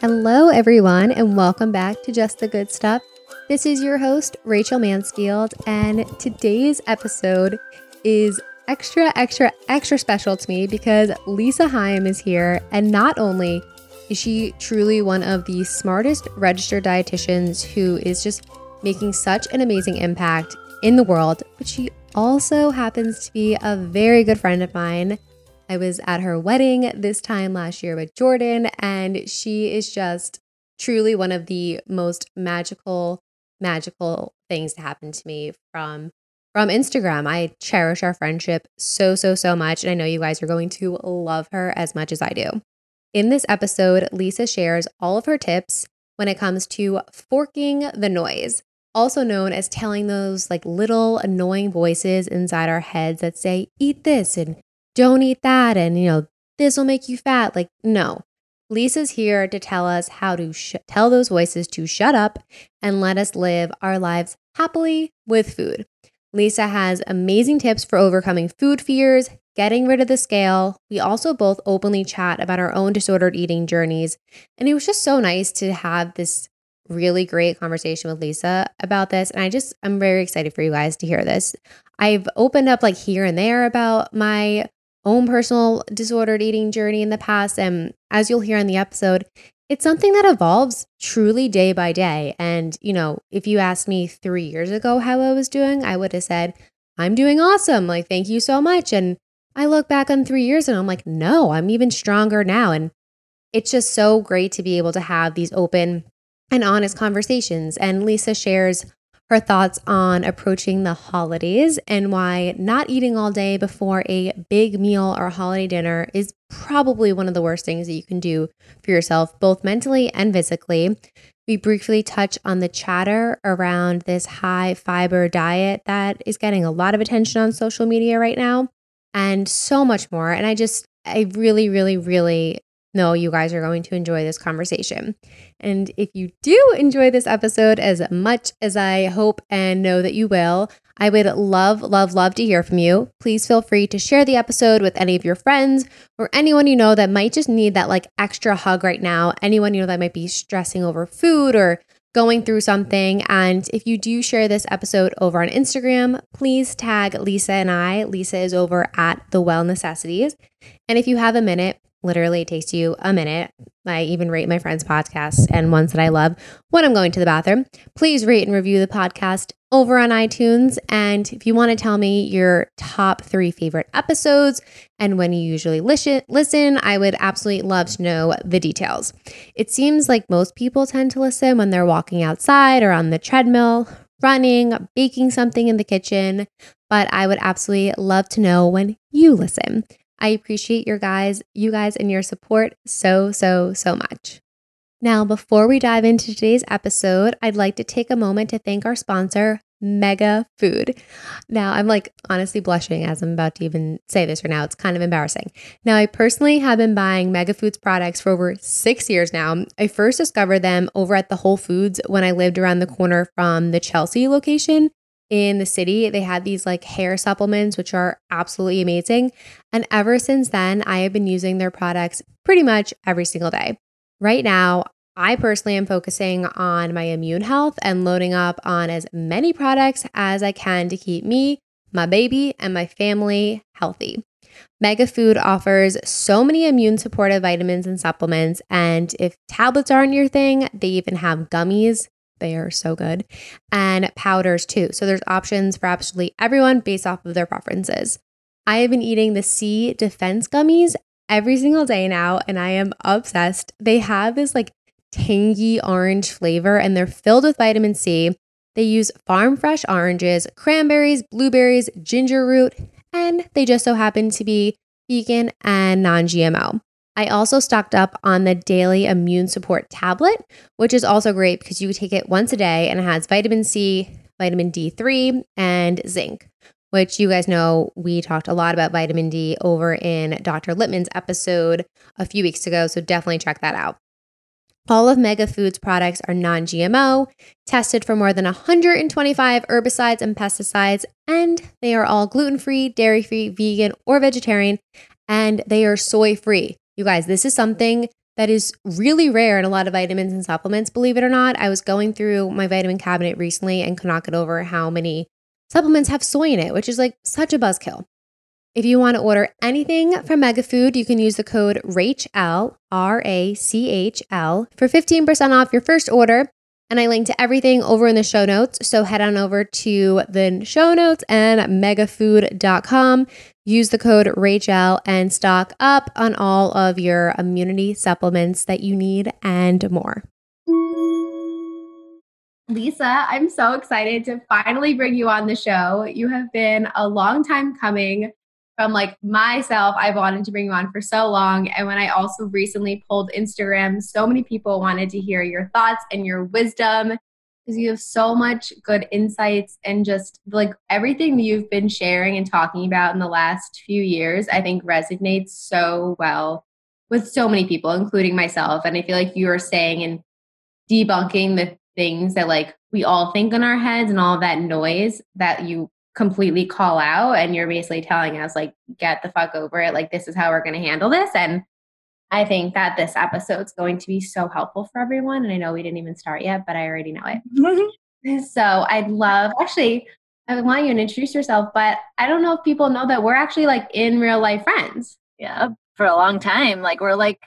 Hello, everyone, and welcome back to Just the Good Stuff. This is your host, Rachel Mansfield, and today's episode is extra, extra, extra special to me because Lisa Hayim is here. And not only is she truly one of the smartest registered dietitians who is just making such an amazing impact in the world, but she also happens to be a very good friend of mine. I was at her wedding this time last year with Jordan, and she is just truly one of the most magical, magical things to happen to me from from Instagram. I cherish our friendship so, so, so much. And I know you guys are going to love her as much as I do. In this episode, Lisa shares all of her tips when it comes to forking the noise, also known as telling those like little annoying voices inside our heads that say, eat this and don't eat that. And, you know, this will make you fat. Like, no. Lisa's here to tell us how to sh- tell those voices to shut up and let us live our lives happily with food. Lisa has amazing tips for overcoming food fears, getting rid of the scale. We also both openly chat about our own disordered eating journeys. And it was just so nice to have this really great conversation with Lisa about this. And I just, I'm very excited for you guys to hear this. I've opened up like here and there about my own personal disordered eating journey in the past. And as you'll hear in the episode, it's something that evolves truly day by day. And, you know, if you asked me three years ago how I was doing, I would have said, I'm doing awesome. Like, thank you so much. And I look back on three years and I'm like, no, I'm even stronger now. And it's just so great to be able to have these open and honest conversations. And Lisa shares her thoughts on approaching the holidays and why not eating all day before a big meal or holiday dinner is probably one of the worst things that you can do for yourself, both mentally and physically. We briefly touch on the chatter around this high fiber diet that is getting a lot of attention on social media right now, and so much more. And I just, I really, really, really know you guys are going to enjoy this conversation. And if you do enjoy this episode as much as I hope and know that you will, I would love, love, love to hear from you. Please feel free to share the episode with any of your friends or anyone you know that might just need that like extra hug right now. Anyone you know that might be stressing over food or going through something. And if you do share this episode over on Instagram, please tag Lisa and I. Lisa is over at The Well Necessities. And if you have a minute, Literally, it takes you a minute. I even rate my friends' podcasts and ones that I love when I'm going to the bathroom. Please rate and review the podcast over on iTunes. And if you want to tell me your top three favorite episodes and when you usually listen, listen, I would absolutely love to know the details. It seems like most people tend to listen when they're walking outside or on the treadmill, running, baking something in the kitchen. But I would absolutely love to know when you listen. I appreciate your guys, you guys and your support so, so, so much. Now, before we dive into today's episode, I'd like to take a moment to thank our sponsor, Mega Food. Now, I'm like honestly blushing as I'm about to even say this right now. It's kind of embarrassing. Now, I personally have been buying Mega Foods products for over six years now. I first discovered them over at the Whole Foods when I lived around the corner from the Chelsea location in the city. They had these like hair supplements, which are absolutely amazing. And ever since then, I have been using their products pretty much every single day. Right now, I personally am focusing on my immune health and loading up on as many products as I can to keep me, my baby, and my family healthy. Mega Food offers so many immune supportive vitamins and supplements. And if tablets aren't your thing, they even have gummies they are so good. And powders too. So there's options for absolutely everyone based off of their preferences. I have been eating the C Defense gummies every single day now, and I am obsessed. They have this like tangy orange flavor, and they're filled with vitamin C. They use farm fresh oranges, cranberries, blueberries, ginger root, and they just so happen to be vegan and non GMO. I also stocked up on the daily immune support tablet, which is also great because you take it once a day and it has vitamin C, vitamin D3, and zinc, which you guys know we talked a lot about vitamin D over in Dr. Littman's episode a few weeks ago. So definitely check that out. All of Mega Foods products are non GMO, tested for more than 125 herbicides and pesticides, and they are all gluten free, dairy free, vegan, or vegetarian, and they are soy free. You guys, this is something that is really rare in a lot of vitamins and supplements, believe it or not. I was going through my vitamin cabinet recently and could not get over how many supplements have soy in it, which is like such a buzzkill. If you want to order anything from Megafood, you can use the code RACHL, R A C H L, for 15% off your first order. And I link to everything over in the show notes. So head on over to the show notes and megafood.com. Use the code Rachel and stock up on all of your immunity supplements that you need and more. Lisa, I'm so excited to finally bring you on the show. You have been a long time coming from like myself. I've wanted to bring you on for so long. And when I also recently pulled Instagram, so many people wanted to hear your thoughts and your wisdom because you have so much good insights and just like everything that you've been sharing and talking about in the last few years, I think resonates so well with so many people, including myself. And I feel like you are saying and debunking the things that like we all think in our heads and all that noise that you completely call out and you're basically telling us like get the fuck over it. Like this is how we're going to handle this. And i think that this episode's going to be so helpful for everyone and i know we didn't even start yet but i already know it. So i'd love actually i want you to introduce yourself but i don't know if people know that we're actually like in real life friends. Yeah for a long time. Like we're like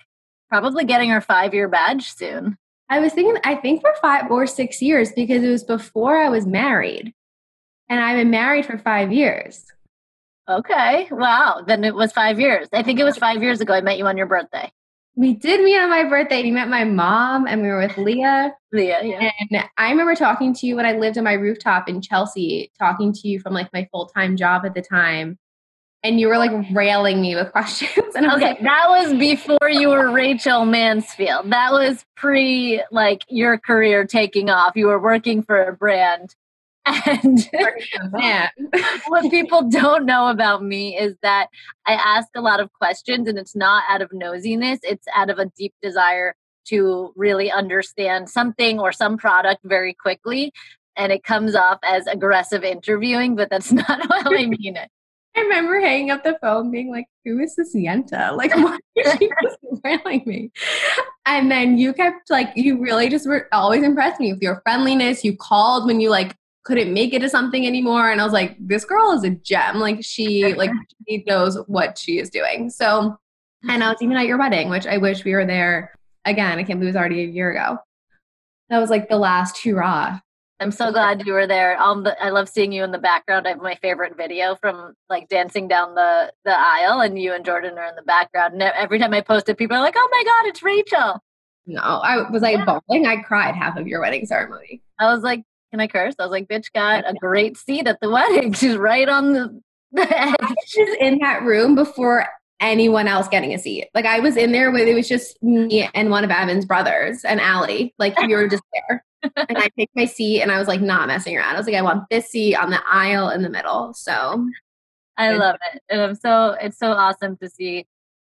probably getting our five year badge soon. I was thinking i think for five or six years because it was before i was married and I've been married for five years. Okay. Wow. Then it was five years. I think it was five years ago I met you on your birthday. We did meet on my birthday. You met my mom and we were with Leah. Leah, yeah. And I remember talking to you when I lived on my rooftop in Chelsea, talking to you from like my full time job at the time. And you were like railing me with questions. And okay, like, that was before you were Rachel Mansfield. That was pre like your career taking off. You were working for a brand and what people don't know about me is that I ask a lot of questions, and it's not out of nosiness, it's out of a deep desire to really understand something or some product very quickly. And it comes off as aggressive interviewing, but that's not how I mean it. I remember hanging up the phone being like, who is this Yenta? Like, why is she railing me? And then you kept like, you really just were always impressed me with your friendliness. You called when you like couldn't make it to something anymore. And i was like this girl is a gem. Like she like she knows what she is doing. So and i was even at your wedding which i wish we were there again. I can't believe it was already a year ago. That was like the last hurrah. I'm so glad you were there. Um, i love seeing you in the background. I have my favorite video from like dancing down the the aisle and you and jordan are in the background. And every time i post it people are like oh my god it's rachel. No i was like yeah. bawling? I cried half of your wedding ceremony. I was like can I curse? I was like, bitch got a great seat at the wedding. She's right on the, the edge. She's in that room before anyone else getting a seat. Like I was in there with it was just me and one of Evan's brothers and Allie. Like we were just there. and I picked my seat and I was like not messing around. I was like, I want this seat on the aisle in the middle. So I love it. And I'm so it's so awesome to see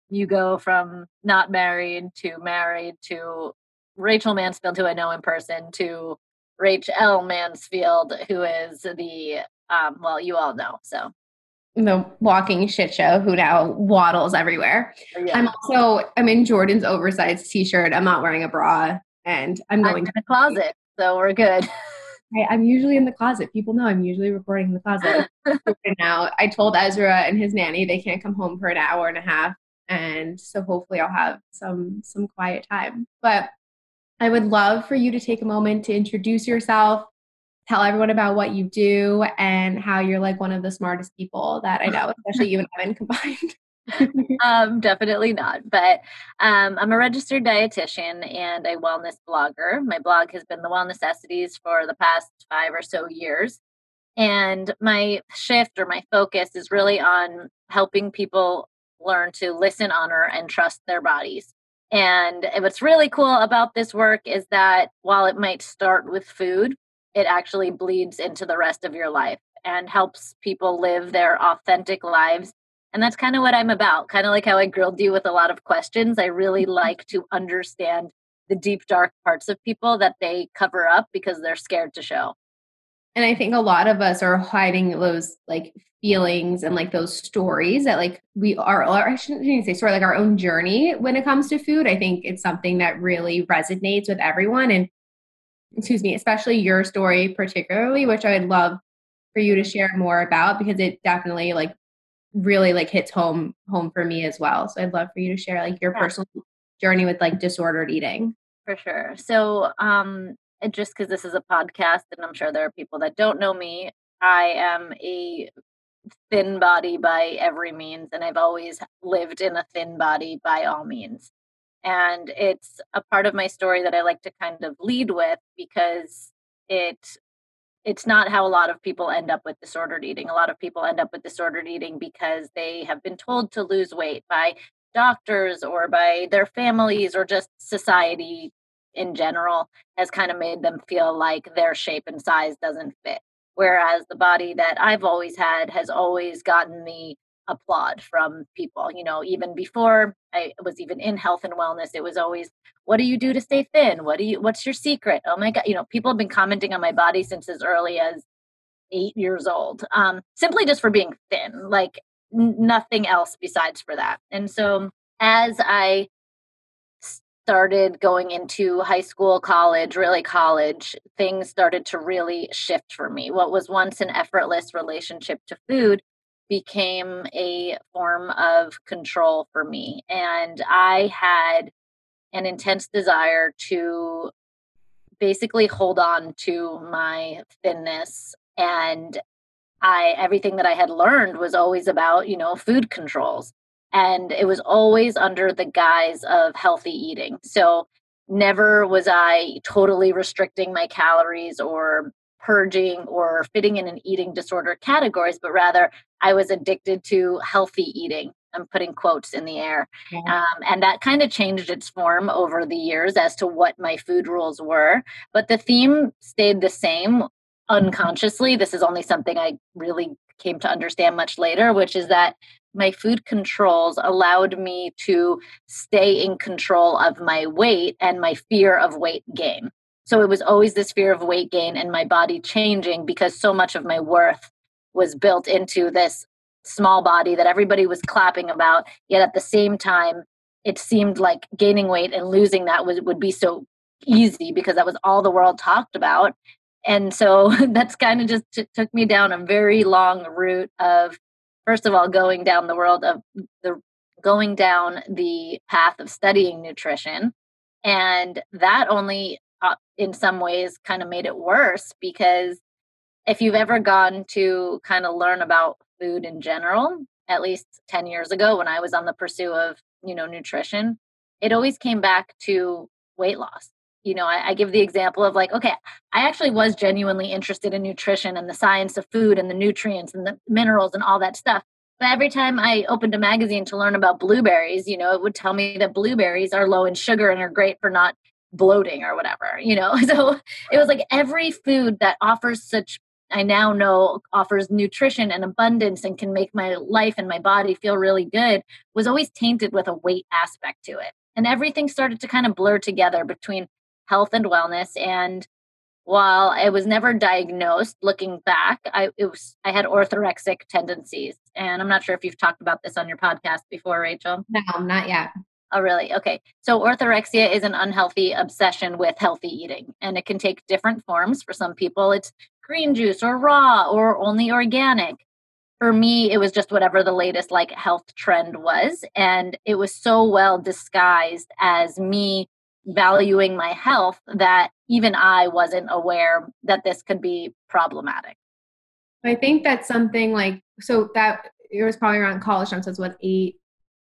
you go from not married to married to Rachel Mansfield, who I know in person, to Rachel Mansfield, who is the um, well, you all know. So the walking shit show who now waddles everywhere. Yeah. I'm also I'm in Jordan's oversized t-shirt. I'm not wearing a bra and I'm going I'm to the closet. So we're good. I, am usually in the closet. People know I'm usually recording in the closet. now I told Ezra and his nanny they can't come home for an hour and a half. And so hopefully I'll have some some quiet time. But I would love for you to take a moment to introduce yourself, tell everyone about what you do, and how you're like one of the smartest people that I know, especially you and Evan combined. um, definitely not. But um, I'm a registered dietitian and a wellness blogger. My blog has been the Well Necessities for the past five or so years. And my shift or my focus is really on helping people learn to listen, honor, and trust their bodies. And what's really cool about this work is that while it might start with food, it actually bleeds into the rest of your life and helps people live their authentic lives. And that's kind of what I'm about. Kind of like how I grilled you with a lot of questions. I really mm-hmm. like to understand the deep, dark parts of people that they cover up because they're scared to show. And I think a lot of us are hiding those like feelings and like those stories that like we are, or I shouldn't even say story, like our own journey when it comes to food. I think it's something that really resonates with everyone. And excuse me, especially your story particularly, which I would love for you to share more about because it definitely like really like hits home home for me as well. So I'd love for you to share like your yeah. personal journey with like disordered eating. For sure. So um just because this is a podcast and I'm sure there are people that don't know me, I am a thin body by every means and I've always lived in a thin body by all means. And it's a part of my story that I like to kind of lead with because it it's not how a lot of people end up with disordered eating. A lot of people end up with disordered eating because they have been told to lose weight by doctors or by their families or just society in general has kind of made them feel like their shape and size doesn't fit. Whereas the body that I've always had has always gotten the applaud from people. You know, even before I was even in health and wellness, it was always, what do you do to stay thin? What do you, what's your secret? Oh my God. You know, people have been commenting on my body since as early as eight years old, um, simply just for being thin, like n- nothing else besides for that. And so as I started going into high school, college, really college, things started to really shift for me. What was once an effortless relationship to food became a form of control for me. And I had an intense desire to basically hold on to my thinness and I everything that I had learned was always about, you know, food controls. And it was always under the guise of healthy eating. So never was I totally restricting my calories or purging or fitting in an eating disorder categories, but rather I was addicted to healthy eating. I'm putting quotes in the air. Yeah. Um, and that kind of changed its form over the years as to what my food rules were. But the theme stayed the same unconsciously. This is only something I really came to understand much later, which is that my food controls allowed me to stay in control of my weight and my fear of weight gain. So it was always this fear of weight gain and my body changing because so much of my worth was built into this small body that everybody was clapping about. Yet at the same time, it seemed like gaining weight and losing that was, would be so easy because that was all the world talked about. And so that's kind of just t- took me down a very long route of, first of all, going down the world of the going down the path of studying nutrition. And that only uh, in some ways kind of made it worse because if you've ever gone to kind of learn about food in general at least 10 years ago when i was on the pursuit of you know nutrition it always came back to weight loss you know I, I, give the example of like okay i actually was genuinely interested in nutrition and the science of food and the nutrients and the minerals and all that stuff but every time i opened a magazine to learn about blueberries you know it would tell me that blueberries are low in sugar and are great for not bloating or whatever, you know? So it was like every food that offers such, I now know offers nutrition and abundance and can make my life and my body feel really good was always tainted with a weight aspect to it. And everything started to kind of blur together between health and wellness. And while I was never diagnosed, looking back, I it was I had orthorexic tendencies. And I'm not sure if you've talked about this on your podcast before, Rachel. No, not yet. Oh, really? Okay. So, orthorexia is an unhealthy obsession with healthy eating, and it can take different forms. For some people, it's green juice or raw or only organic. For me, it was just whatever the latest like health trend was. And it was so well disguised as me valuing my health that even I wasn't aware that this could be problematic. I think that's something like, so that it was probably around college time, so it's what, eight,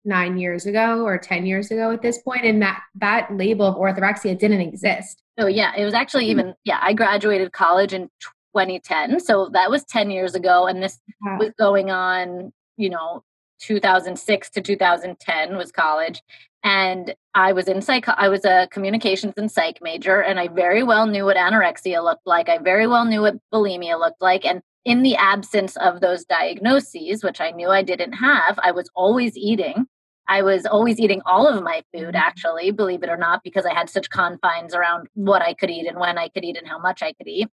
nine years ago or 10 years ago at this point and that that label of orthorexia didn't exist oh yeah it was actually mm-hmm. even yeah i graduated college in 2010 so that was 10 years ago and this wow. was going on you know 2006 to 2010 was college and i was in psych i was a communications and psych major and i very well knew what anorexia looked like i very well knew what bulimia looked like and in the absence of those diagnoses, which I knew I didn't have, I was always eating. I was always eating all of my food, mm-hmm. actually, believe it or not, because I had such confines around what I could eat and when I could eat and how much I could eat.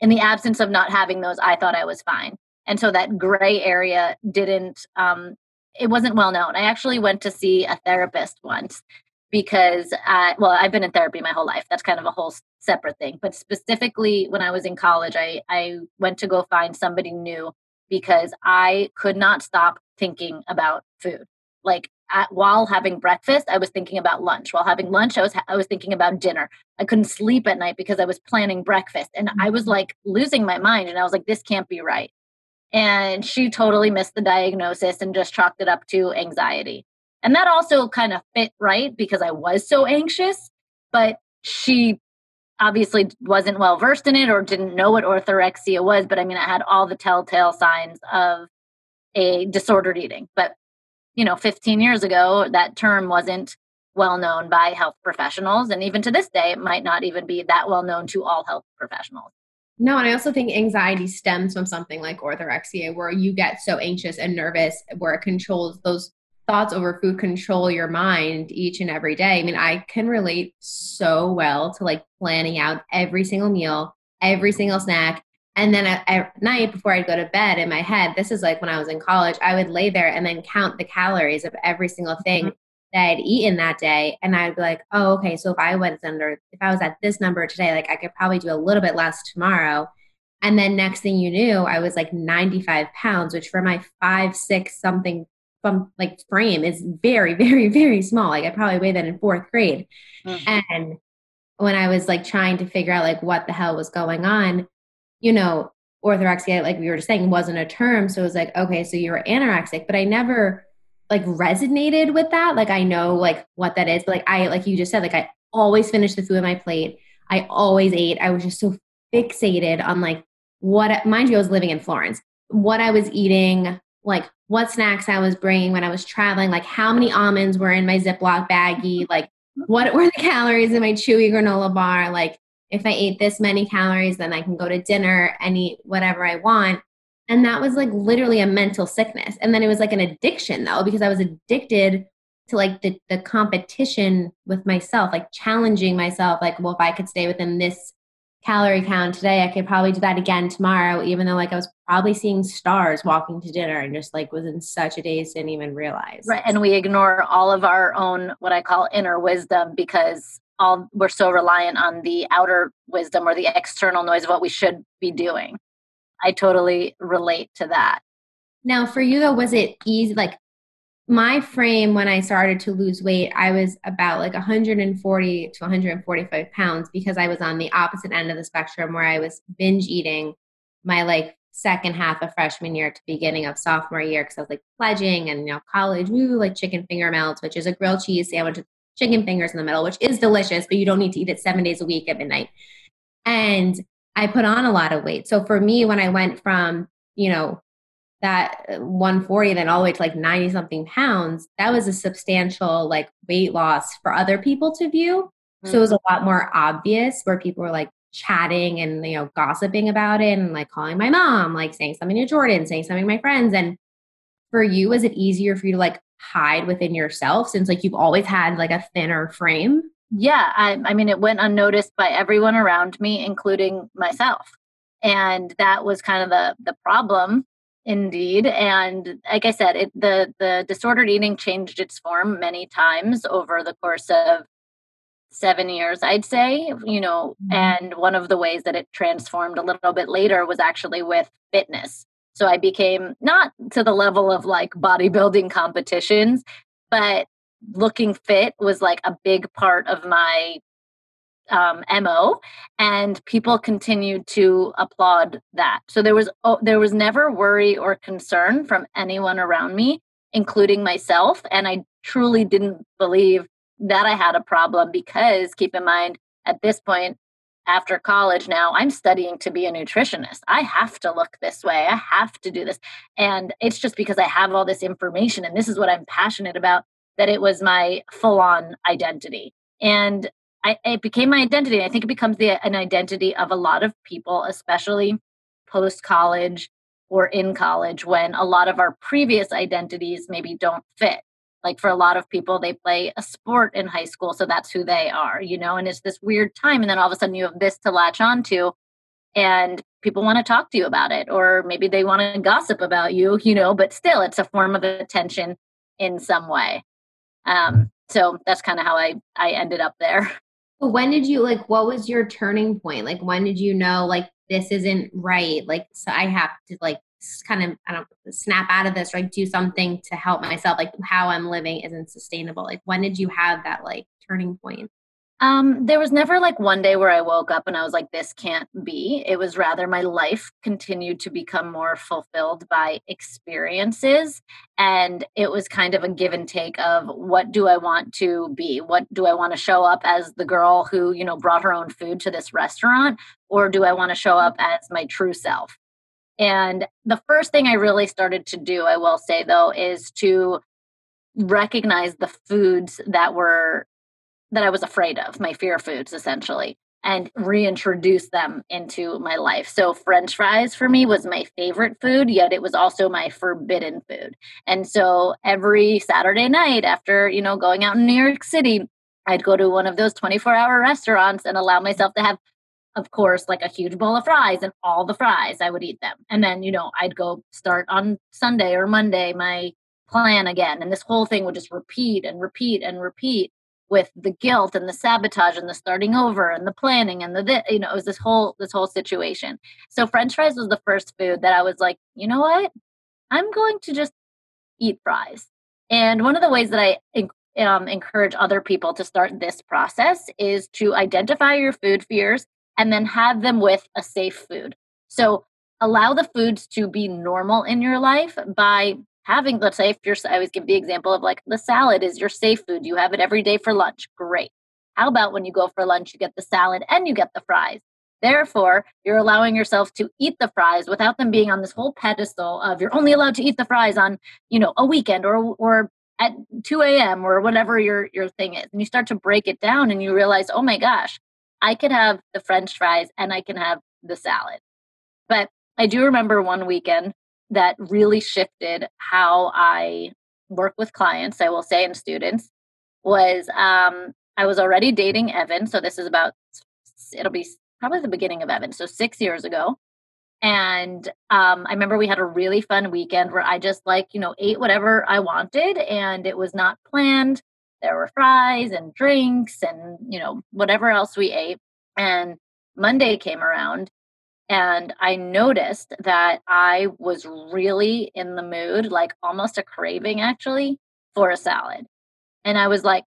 in the absence of not having those, I thought I was fine. And so that gray area didn't, um, it wasn't well known. I actually went to see a therapist once because, I, well, I've been in therapy my whole life. That's kind of a whole separate thing. But specifically, when I was in college, I, I went to go find somebody new because I could not stop thinking about food. Like at, while having breakfast, I was thinking about lunch. While having lunch, I was I was thinking about dinner. I couldn't sleep at night because I was planning breakfast, and I was mm-hmm. like losing my mind. And I was like, "This can't be right." And she totally missed the diagnosis and just chalked it up to anxiety. And that also kind of fit right because I was so anxious, but she obviously wasn't well versed in it or didn't know what orthorexia was. But I mean, I had all the telltale signs of a disordered eating. But you know 15 years ago that term wasn't well known by health professionals and even to this day it might not even be that well known to all health professionals no and i also think anxiety stems from something like orthorexia where you get so anxious and nervous where it controls those thoughts over food control your mind each and every day i mean i can relate so well to like planning out every single meal every single snack and then at, at, night before I'd go to bed in my head, this is like when I was in college, I would lay there and then count the calories of every single thing mm-hmm. that I'd eaten that day. And I'd be like, oh, okay, so if I was under, if I was at this number today, like I could probably do a little bit less tomorrow. And then next thing you knew, I was like 95 pounds, which for my five, six something from like frame is very, very, very small. Like I probably weighed that in fourth grade. Mm-hmm. And when I was like trying to figure out like what the hell was going on, you know, orthorexia, like we were just saying, wasn't a term. So it was like, okay, so you were anorexic, but I never like resonated with that. Like I know like what that is, but like I, like you just said, like I always finished the food on my plate. I always ate. I was just so fixated on like what, mind you, I was living in Florence, what I was eating, like what snacks I was bringing when I was traveling, like how many almonds were in my Ziploc baggie, like what were the calories in my chewy granola bar, like if I ate this many calories, then I can go to dinner and eat whatever I want. And that was like literally a mental sickness. And then it was like an addiction though, because I was addicted to like the, the competition with myself, like challenging myself, like, well, if I could stay within this calorie count today, I could probably do that again tomorrow, even though like I was probably seeing stars walking to dinner and just like was in such a daze, didn't even realize. Right. And we ignore all of our own, what I call inner wisdom because all we're so reliant on the outer wisdom or the external noise of what we should be doing. I totally relate to that. Now, for you though, was it easy? Like my frame when I started to lose weight, I was about like 140 to 145 pounds because I was on the opposite end of the spectrum where I was binge eating my like second half of freshman year to beginning of sophomore year because I was like pledging and you know college, woo, like chicken finger melts, which is a grilled cheese sandwich with chicken fingers in the middle, which is delicious, but you don't need to eat it seven days a week at midnight. And I put on a lot of weight. So for me, when I went from, you know, that 140 then all the way to like 90 something pounds, that was a substantial like weight loss for other people to view. Mm-hmm. So it was a lot more obvious where people were like chatting and, you know, gossiping about it and like calling my mom, like saying something to Jordan, saying something to my friends. And for you, was it easier for you to like hide within yourself since like you've always had like a thinner frame? Yeah, I, I mean, it went unnoticed by everyone around me, including myself, and that was kind of the the problem, indeed. And like I said, it, the the disordered eating changed its form many times over the course of seven years, I'd say. You know, mm-hmm. and one of the ways that it transformed a little bit later was actually with fitness. So I became not to the level of like bodybuilding competitions, but looking fit was like a big part of my um, mo and people continued to applaud that. So there was oh, there was never worry or concern from anyone around me including myself and i truly didn't believe that i had a problem because keep in mind at this point after college now i'm studying to be a nutritionist. I have to look this way. I have to do this. And it's just because i have all this information and this is what i'm passionate about that it was my full on identity. And I, it became my identity. I think it becomes the, an identity of a lot of people especially post college or in college when a lot of our previous identities maybe don't fit. Like for a lot of people they play a sport in high school so that's who they are you know and it's this weird time and then all of a sudden you have this to latch on to and people want to talk to you about it or maybe they want to gossip about you you know but still it's a form of attention in some way. Um, so that's kind of how i i ended up there when did you like what was your turning point? Like when did you know like this isn't right? Like so i have to like kind of i don't snap out of this or like do something to help myself. Like how i'm living isn't sustainable. Like when did you have that like turning point um, there was never like one day where I woke up and I was like, this can't be. It was rather my life continued to become more fulfilled by experiences. And it was kind of a give and take of what do I want to be? What do I want to show up as the girl who, you know, brought her own food to this restaurant? Or do I want to show up as my true self? And the first thing I really started to do, I will say though, is to recognize the foods that were that I was afraid of, my fear foods essentially, and reintroduce them into my life. So, French fries for me was my favorite food, yet it was also my forbidden food. And so, every Saturday night after, you know, going out in New York City, I'd go to one of those 24 hour restaurants and allow myself to have, of course, like a huge bowl of fries and all the fries. I would eat them. And then, you know, I'd go start on Sunday or Monday my plan again. And this whole thing would just repeat and repeat and repeat with the guilt and the sabotage and the starting over and the planning and the you know it was this whole this whole situation. So french fries was the first food that i was like you know what? I'm going to just eat fries. And one of the ways that i um, encourage other people to start this process is to identify your food fears and then have them with a safe food. So allow the foods to be normal in your life by having, the safe say, I always give the example of like the salad is your safe food. You have it every day for lunch. Great. How about when you go for lunch, you get the salad and you get the fries? Therefore, you're allowing yourself to eat the fries without them being on this whole pedestal of you're only allowed to eat the fries on, you know, a weekend or or at 2 a.m. or whatever your your thing is. And you start to break it down and you realize, oh my gosh, I could have the French fries and I can have the salad. But I do remember one weekend that really shifted how I work with clients, I will say, and students was um, I was already dating Evan. So this is about, it'll be probably the beginning of Evan. So six years ago. And um, I remember we had a really fun weekend where I just like, you know, ate whatever I wanted and it was not planned. There were fries and drinks and, you know, whatever else we ate. And Monday came around and I noticed that I was really in the mood, like almost a craving actually, for a salad. And I was like,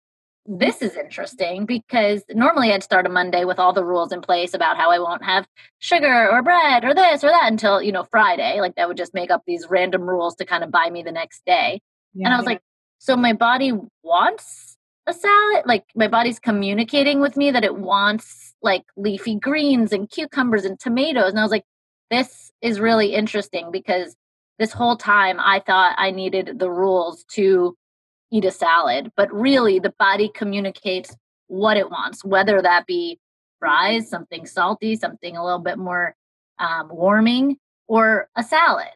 this is interesting because normally I'd start a Monday with all the rules in place about how I won't have sugar or bread or this or that until, you know, Friday. Like that would just make up these random rules to kind of buy me the next day. Yeah, and I was yeah. like, so my body wants a salad? Like my body's communicating with me that it wants like leafy greens and cucumbers and tomatoes. And I was like, this is really interesting because this whole time I thought I needed the rules to eat a salad, but really the body communicates what it wants, whether that be fries, something salty, something a little bit more um, warming, or a salad.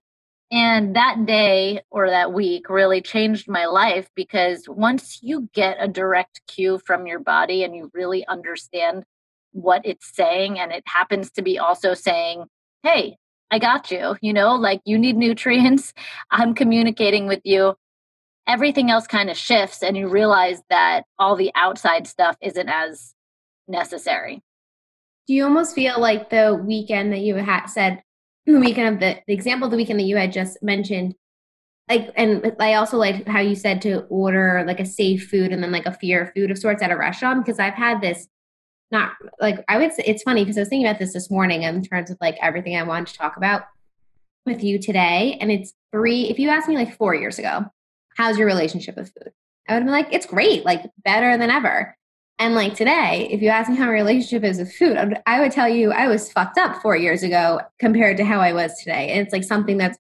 And that day or that week really changed my life because once you get a direct cue from your body and you really understand what it's saying and it happens to be also saying hey i got you you know like you need nutrients. I'm communicating with you. Everything else kind of shifts and you realize that all the outside stuff isn't as necessary. Do you almost feel like the weekend that you had said the weekend of the, the example of the weekend that you had just mentioned like and i also like how you said to order like a safe food and then like a fear food of sorts at a restaurant because i've had this not like I would say it's funny because I was thinking about this this morning in terms of like everything I wanted to talk about with you today. And it's three, if you asked me like four years ago, how's your relationship with food? I would have been like, it's great, like better than ever. And like today, if you ask me how my relationship is with food, I would tell you I was fucked up four years ago compared to how I was today. And it's like something that's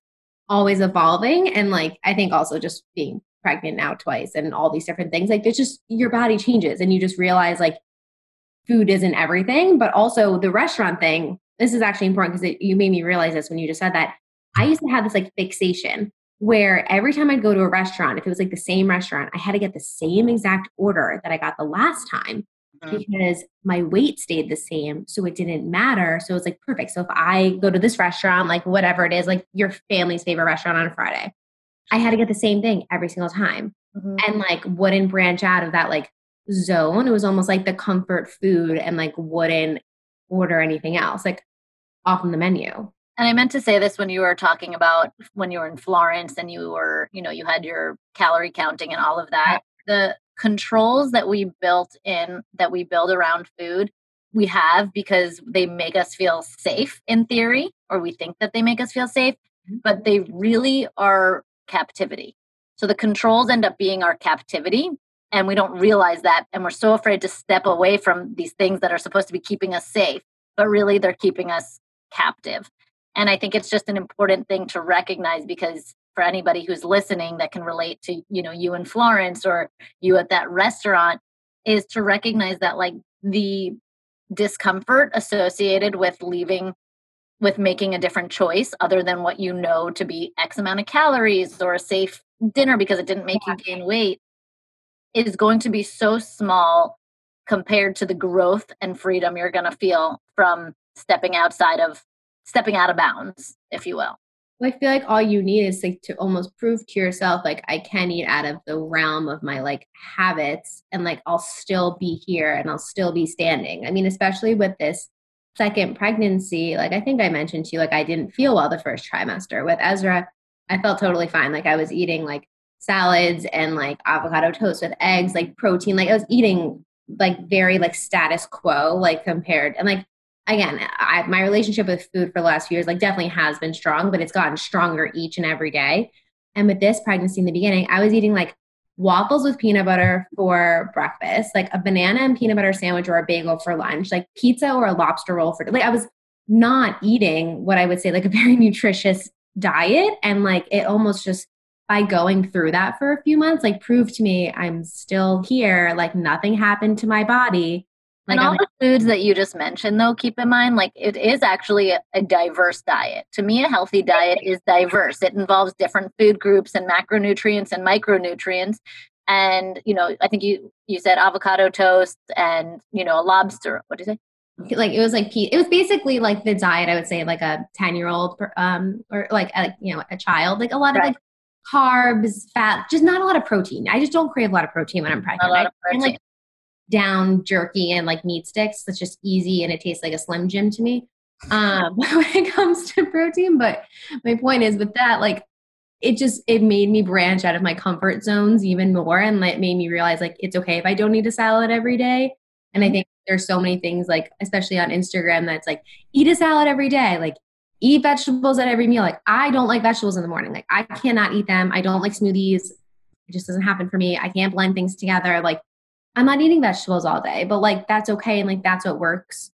always evolving. And like, I think also just being pregnant now twice and all these different things, like it's just your body changes and you just realize like food isn't everything, but also the restaurant thing. This is actually important because you made me realize this when you just said that. I used to have this like fixation where every time I'd go to a restaurant, if it was like the same restaurant, I had to get the same exact order that I got the last time mm-hmm. because my weight stayed the same. So it didn't matter. So it's like perfect. So if I go to this restaurant, like whatever it is, like your family's favorite restaurant on a Friday, I had to get the same thing every single time. Mm-hmm. And like wouldn't branch out of that like zone. It was almost like the comfort food and like wouldn't order anything else, like off on the menu. And I meant to say this when you were talking about when you were in Florence and you were, you know, you had your calorie counting and all of that. The controls that we built in, that we build around food, we have because they make us feel safe in theory, or we think that they make us feel safe, mm-hmm. but they really are captivity. So the controls end up being our captivity. And we don't realize that. And we're so afraid to step away from these things that are supposed to be keeping us safe, but really they're keeping us captive. And I think it's just an important thing to recognize because for anybody who's listening that can relate to, you know, you in Florence or you at that restaurant is to recognize that like the discomfort associated with leaving with making a different choice other than what you know to be x amount of calories or a safe dinner because it didn't make yeah. you gain weight is going to be so small compared to the growth and freedom you're going to feel from stepping outside of stepping out of bounds, if you will. I feel like all you need is like to almost prove to yourself like I can eat out of the realm of my like habits and like I'll still be here and I'll still be standing. I mean, especially with this second pregnancy, like I think I mentioned to you, like I didn't feel well the first trimester. With Ezra, I felt totally fine. Like I was eating like salads and like avocado toast with eggs, like protein. Like I was eating like very like status quo, like compared and like again, I, my relationship with food for the last few years, like definitely has been strong, but it's gotten stronger each and every day. And with this pregnancy in the beginning, I was eating like waffles with peanut butter for breakfast, like a banana and peanut butter sandwich or a bagel for lunch, like pizza or a lobster roll for like I was not eating what I would say like a very nutritious diet and like it almost just by going through that for a few months like proved to me I'm still here like nothing happened to my body like and all the foods that you just mentioned, though, keep in mind, like it is actually a, a, diverse diet. To me, a healthy diet is diverse. It involves different food groups and macronutrients and micronutrients. And you know, I think you you said avocado toast and you know a lobster. What did you say? Like it was like it was basically like the diet I would say like a ten year old um or like a, you know a child like a lot right. of like carbs, fat, just not a lot of protein. I just don't crave a lot of protein when I'm pregnant. A lot of protein. Down jerky and like meat sticks. That's just easy and it tastes like a Slim Jim to me um, when it comes to protein. But my point is with that, like it just it made me branch out of my comfort zones even more and it made me realize like it's okay if I don't eat a salad every day. And I mm-hmm. think there's so many things like especially on Instagram that's like eat a salad every day, like eat vegetables at every meal. Like I don't like vegetables in the morning. Like I cannot eat them. I don't like smoothies. It just doesn't happen for me. I can't blend things together. Like I'm not eating vegetables all day, but like that's okay and like that's what works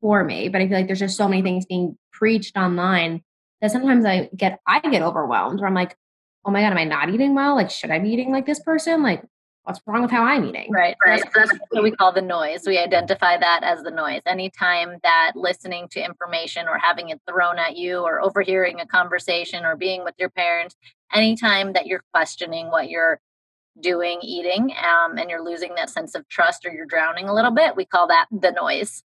for me. But I feel like there's just so many things being preached online that sometimes I get I get overwhelmed where I'm like, oh my god, am I not eating well? Like, should I be eating like this person? Like, what's wrong with how I'm eating? Right. Right. That's, that's what we call the noise. We identify that as the noise. Anytime that listening to information or having it thrown at you or overhearing a conversation or being with your parents, anytime that you're questioning what you're doing eating um, and you're losing that sense of trust or you're drowning a little bit, we call that the noise.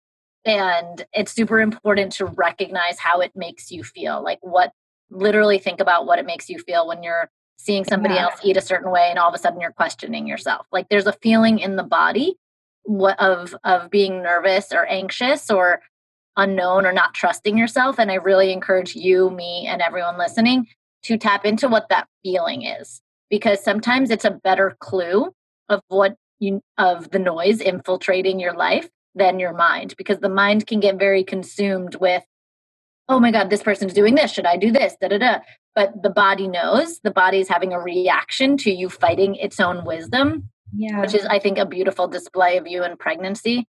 And it's super important to recognize how it makes you feel. Like, what literally think about what it makes you feel when you're seeing somebody yeah. else eat a certain way and all of a sudden you're questioning yourself. Like, there's a feeling in the body of of being nervous or anxious or unknown or not trusting yourself and i really encourage you me and everyone listening to tap into what that feeling is because sometimes it's a better clue of what you of the noise infiltrating your life than your mind because the mind can get very consumed with oh my god this person's doing this. Should i do this? Da da da. But the body knows. The body is having a reaction to you fighting its own wisdom yeah. which is i think a beautiful display of you in pregnancy.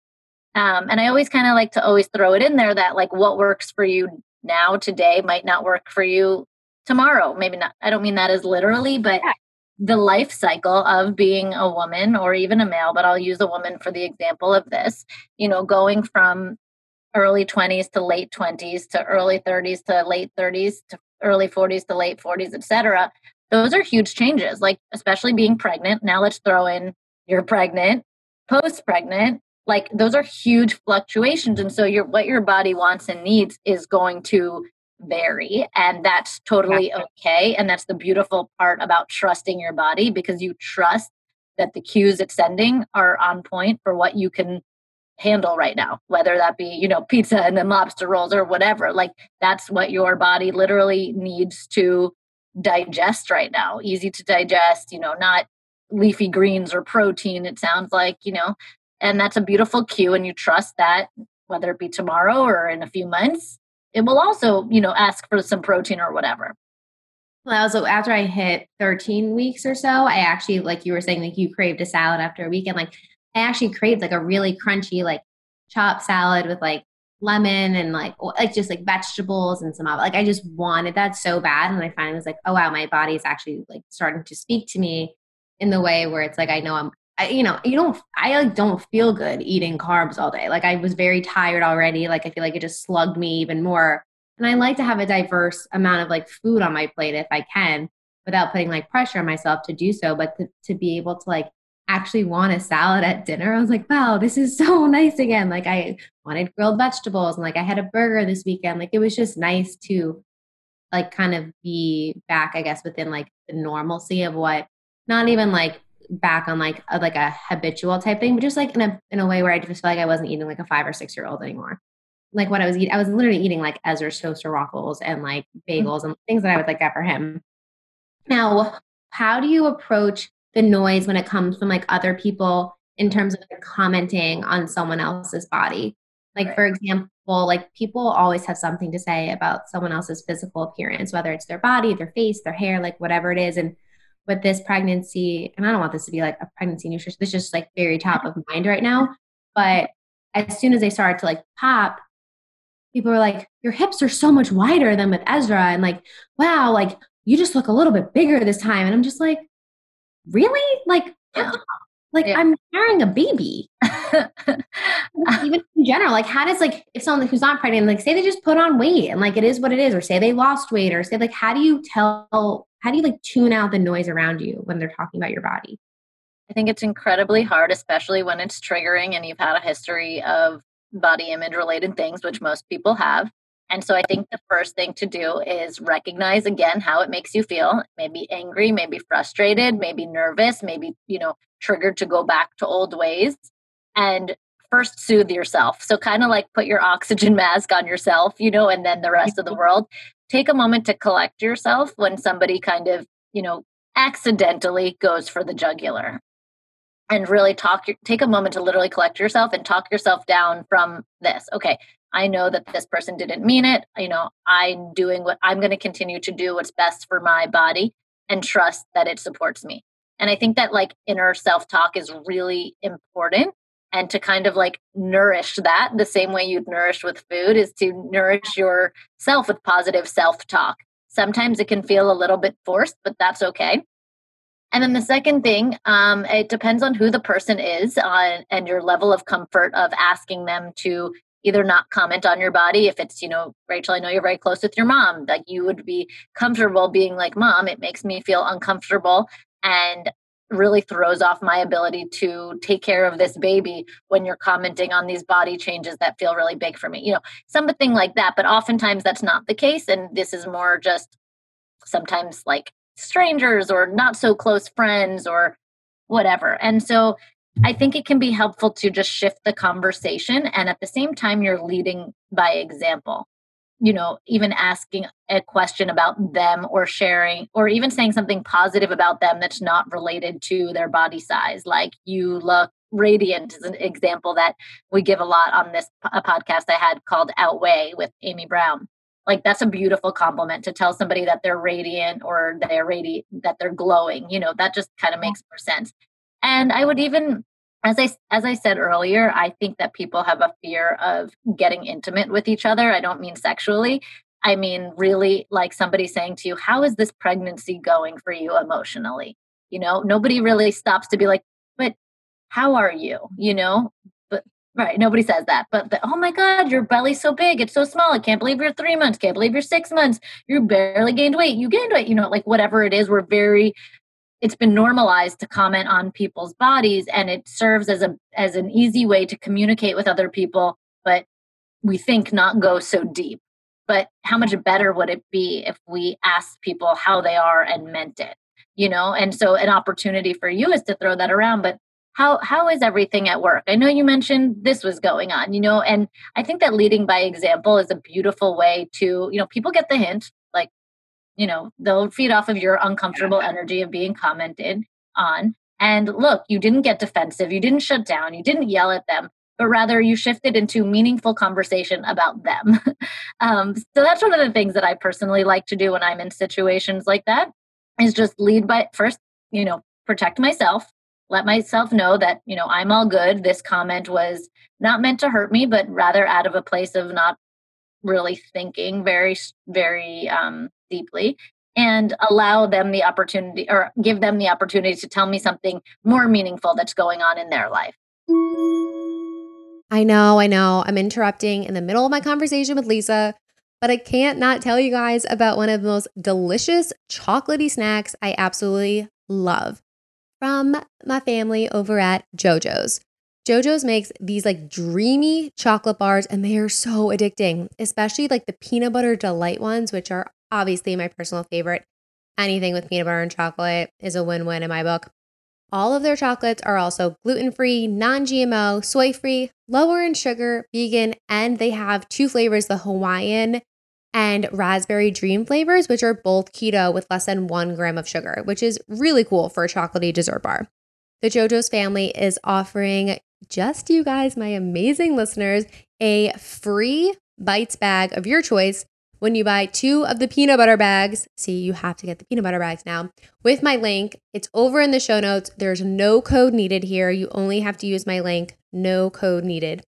Um, and i always kind of like to always throw it in there that like what works for you now today might not work for you tomorrow. Maybe not i don't mean that as literally but yeah the life cycle of being a woman or even a male, but I'll use a woman for the example of this, you know, going from early 20s to late 20s to early 30s to late 30s to early 40s to late 40s, etc. Those are huge changes, like especially being pregnant. Now let's throw in you're pregnant, post pregnant, like those are huge fluctuations and so your what your body wants and needs is going to vary and that's totally okay and that's the beautiful part about trusting your body because you trust that the cues it's sending are on point for what you can handle right now whether that be you know pizza and then lobster rolls or whatever like that's what your body literally needs to digest right now easy to digest you know not leafy greens or protein it sounds like you know and that's a beautiful cue and you trust that whether it be tomorrow or in a few months it will also you know ask for some protein or whatever well, also after I hit 13 weeks or so, I actually, like you were saying, like you craved a salad after a weekend. Like I actually craved like a really crunchy, like chopped salad with like lemon and like like just like vegetables and some like I just wanted that so bad. And I finally was like, oh wow, my body is actually like starting to speak to me in the way where it's like I know I'm I, you know, you don't, I like don't feel good eating carbs all day. Like I was very tired already. Like I feel like it just slugged me even more. And I like to have a diverse amount of like food on my plate if I can without putting like pressure on myself to do so. But to, to be able to like actually want a salad at dinner, I was like, wow, this is so nice again. Like I wanted grilled vegetables and like I had a burger this weekend. Like it was just nice to like kind of be back, I guess, within like the normalcy of what not even like back on like a, like a habitual type thing, but just like in a in a way where I just feel like I wasn't eating like a five or six year old anymore. Like what I was eating, I was literally eating like Ezra's toaster waffles and like mm-hmm. bagels and things that I would like get for him. Now, how do you approach the noise when it comes from like other people in terms of like, commenting on someone else's body? Like right. for example, like people always have something to say about someone else's physical appearance, whether it's their body, their face, their hair, like whatever it is, and with this pregnancy, and I don't want this to be like a pregnancy nutrition, this is just like very top of mind right now. But as soon as they started to like pop, people were like, Your hips are so much wider than with Ezra. And like, wow, like you just look a little bit bigger this time. And I'm just like, Really? Like. Like yeah. I'm carrying a baby. Even in general, like how does like if someone who's not pregnant, like say they just put on weight and like it is what it is, or say they lost weight, or say like how do you tell how do you like tune out the noise around you when they're talking about your body? I think it's incredibly hard, especially when it's triggering and you've had a history of body image related things, which most people have. And so I think the first thing to do is recognize again how it makes you feel. Maybe angry, maybe frustrated, maybe nervous, maybe, you know, triggered to go back to old ways. And first soothe yourself. So kind of like put your oxygen mask on yourself, you know, and then the rest of the world take a moment to collect yourself when somebody kind of, you know, accidentally goes for the jugular and really talk take a moment to literally collect yourself and talk yourself down from this okay i know that this person didn't mean it you know i'm doing what i'm going to continue to do what's best for my body and trust that it supports me and i think that like inner self talk is really important and to kind of like nourish that the same way you'd nourish with food is to nourish yourself with positive self talk. Sometimes it can feel a little bit forced, but that's okay. And then the second thing, um, it depends on who the person is uh, and your level of comfort of asking them to either not comment on your body. If it's, you know, Rachel, I know you're very close with your mom, like you would be comfortable being like, Mom, it makes me feel uncomfortable. And really throws off my ability to take care of this baby when you're commenting on these body changes that feel really big for me you know something like that but oftentimes that's not the case and this is more just sometimes like strangers or not so close friends or whatever and so i think it can be helpful to just shift the conversation and at the same time you're leading by example you know, even asking a question about them or sharing or even saying something positive about them that's not related to their body size. Like you look radiant is an example that we give a lot on this a podcast I had called Outweigh with Amy Brown. Like that's a beautiful compliment to tell somebody that they're radiant or they're radiant that they're glowing. You know, that just kind of makes more sense. And I would even as I as I said earlier, I think that people have a fear of getting intimate with each other. I don't mean sexually. I mean really like somebody saying to you, "How is this pregnancy going for you emotionally?" You know, nobody really stops to be like, "But how are you?" You know? But right, nobody says that. But "Oh my god, your belly's so big. It's so small. I can't believe you're 3 months. Can't believe you're 6 months. You barely gained weight. You gained weight." You know, like whatever it is, we're very it's been normalized to comment on people's bodies and it serves as a as an easy way to communicate with other people but we think not go so deep. But how much better would it be if we asked people how they are and meant it you know? And so an opportunity for you is to throw that around but how how is everything at work? I know you mentioned this was going on you know and i think that leading by example is a beautiful way to you know people get the hint you know they'll feed off of your uncomfortable energy of being commented on. And look you didn't get defensive you didn't shut down you didn't yell at them but rather you shifted into meaningful conversation about them. Um, so that's one of the things that i personally like to do when i'm in situations like that is just lead by first you know protect myself let myself know that you know i'm all good this comment was not meant to hurt me but rather out of a place of not really thinking very very um, deeply and allow them the opportunity or give them the opportunity to tell me something more meaningful that's going on in their life i know i know i'm interrupting in the middle of my conversation with lisa but I can't not tell you guys about one of the most delicious chocolatey snacks I absolutely love from my family over at JoJo's. JoJo's makes these like dreamy chocolate bars and they are so addicting, especially like the peanut butter delight ones, which are obviously my personal favorite. Anything with peanut butter and chocolate is a win win in my book. All of their chocolates are also gluten free, non GMO, soy free, lower in sugar, vegan, and they have two flavors the Hawaiian and raspberry dream flavors, which are both keto with less than one gram of sugar, which is really cool for a chocolatey dessert bar. The JoJo's family is offering just you guys, my amazing listeners, a free bites bag of your choice when you buy two of the peanut butter bags. See, you have to get the peanut butter bags now with my link. It's over in the show notes. There's no code needed here. You only have to use my link, no code needed.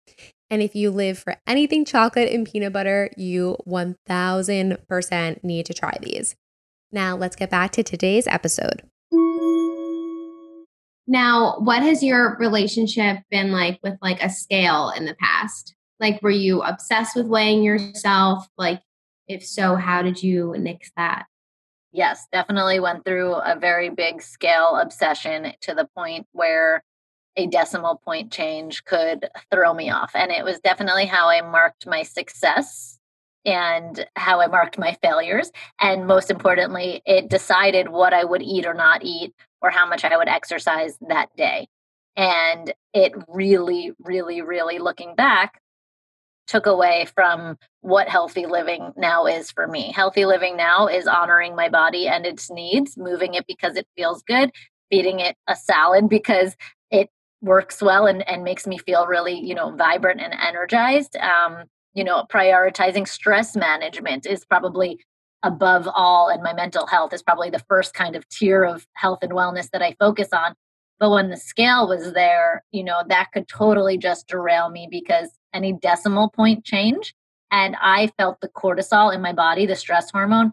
And if you live for anything chocolate and peanut butter, you 1000% need to try these. Now, let's get back to today's episode. Now, what has your relationship been like with like a scale in the past? Like, were you obsessed with weighing yourself? Like, if so, how did you nix that? Yes, definitely went through a very big scale obsession to the point where a decimal point change could throw me off. And it was definitely how I marked my success and how I marked my failures. And most importantly, it decided what I would eat or not eat or how much I would exercise that day. And it really, really, really looking back, took away from what healthy living now is for me. Healthy living now is honoring my body and its needs, moving it because it feels good, feeding it a salad because it works well and, and makes me feel really you know vibrant and energized um, you know prioritizing stress management is probably above all and my mental health is probably the first kind of tier of health and wellness that i focus on but when the scale was there you know that could totally just derail me because any decimal point change and i felt the cortisol in my body the stress hormone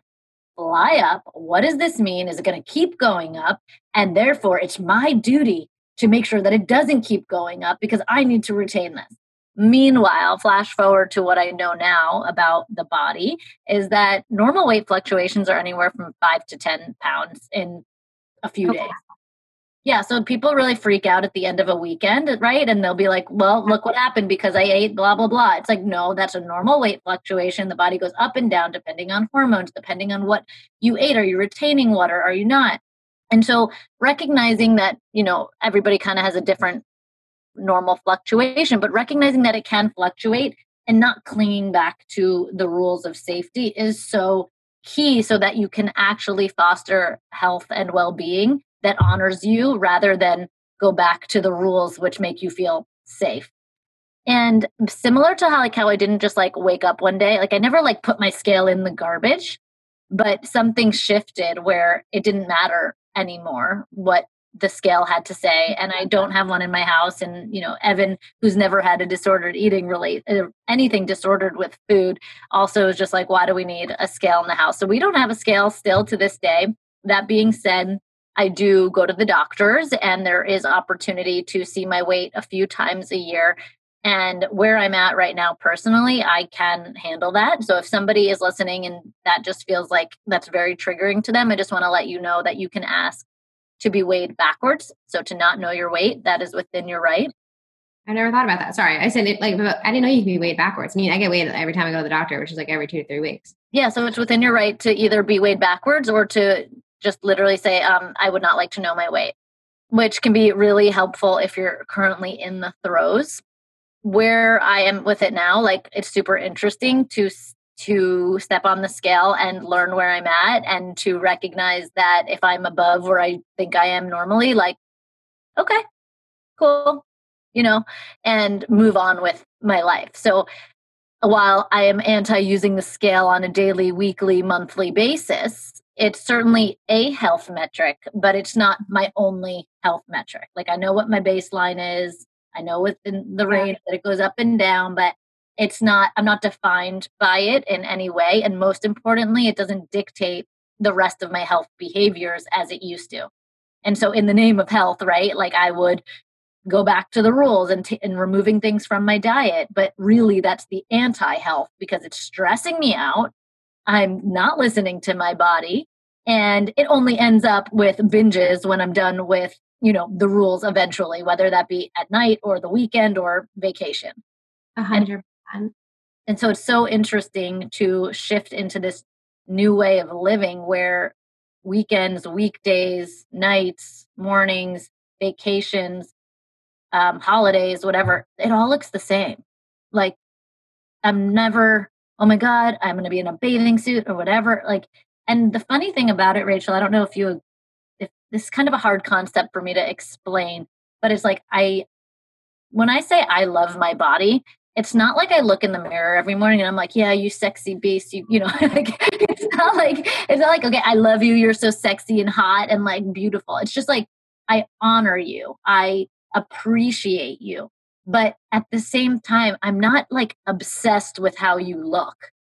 fly up what does this mean is it going to keep going up and therefore it's my duty to make sure that it doesn't keep going up because I need to retain this. Meanwhile, flash forward to what I know now about the body is that normal weight fluctuations are anywhere from five to 10 pounds in a few okay. days. Yeah, so people really freak out at the end of a weekend, right? And they'll be like, well, look what happened because I ate blah, blah, blah. It's like, no, that's a normal weight fluctuation. The body goes up and down depending on hormones, depending on what you ate. Are you retaining water? Are you not? And so recognizing that, you know, everybody kind of has a different normal fluctuation, but recognizing that it can fluctuate and not clinging back to the rules of safety is so key so that you can actually foster health and well-being that honors you rather than go back to the rules which make you feel safe. And similar to how like how I didn't just like wake up one day, like I never like put my scale in the garbage, but something shifted where it didn't matter anymore what the scale had to say and i don't have one in my house and you know evan who's never had a disordered eating relate uh, anything disordered with food also is just like why do we need a scale in the house so we don't have a scale still to this day that being said i do go to the doctors and there is opportunity to see my weight a few times a year and where I'm at right now personally, I can handle that. So if somebody is listening and that just feels like that's very triggering to them, I just want to let you know that you can ask to be weighed backwards. So to not know your weight, that is within your right. I never thought about that. Sorry. I said it like, I didn't know you could be weighed backwards. I mean, I get weighed every time I go to the doctor, which is like every two to three weeks. Yeah. So it's within your right to either be weighed backwards or to just literally say, um, I would not like to know my weight, which can be really helpful if you're currently in the throes. Where I am with it now, like it's super interesting to to step on the scale and learn where I'm at and to recognize that if I'm above where I think I am normally, like, okay, cool, you know, and move on with my life. So while I am anti using the scale on a daily, weekly, monthly basis, it's certainly a health metric, but it's not my only health metric. Like I know what my baseline is, I know within the range that it goes up and down, but it's not i'm not defined by it in any way and most importantly it doesn't dictate the rest of my health behaviors as it used to and so in the name of health right like i would go back to the rules and, t- and removing things from my diet but really that's the anti-health because it's stressing me out i'm not listening to my body and it only ends up with binges when i'm done with you know the rules eventually whether that be at night or the weekend or vacation a hundred percent. and so it's so interesting to shift into this new way of living where weekends, weekdays, nights, mornings, vacations, um, holidays, whatever, it all looks the same. Like I'm never, oh my God, I'm going to be in a bathing suit or whatever. Like, and the funny thing about it, Rachel, I don't know if you, if this is kind of a hard concept for me to explain, but it's like I, when I say I love my body, it's not like I look in the mirror every morning and I'm like, yeah, you sexy beast. You, you know, like it's not like, it's not like, okay, I love you. You're so sexy and hot and like beautiful. It's just like, I honor you. I appreciate you. But at the same time, I'm not like obsessed with how you look.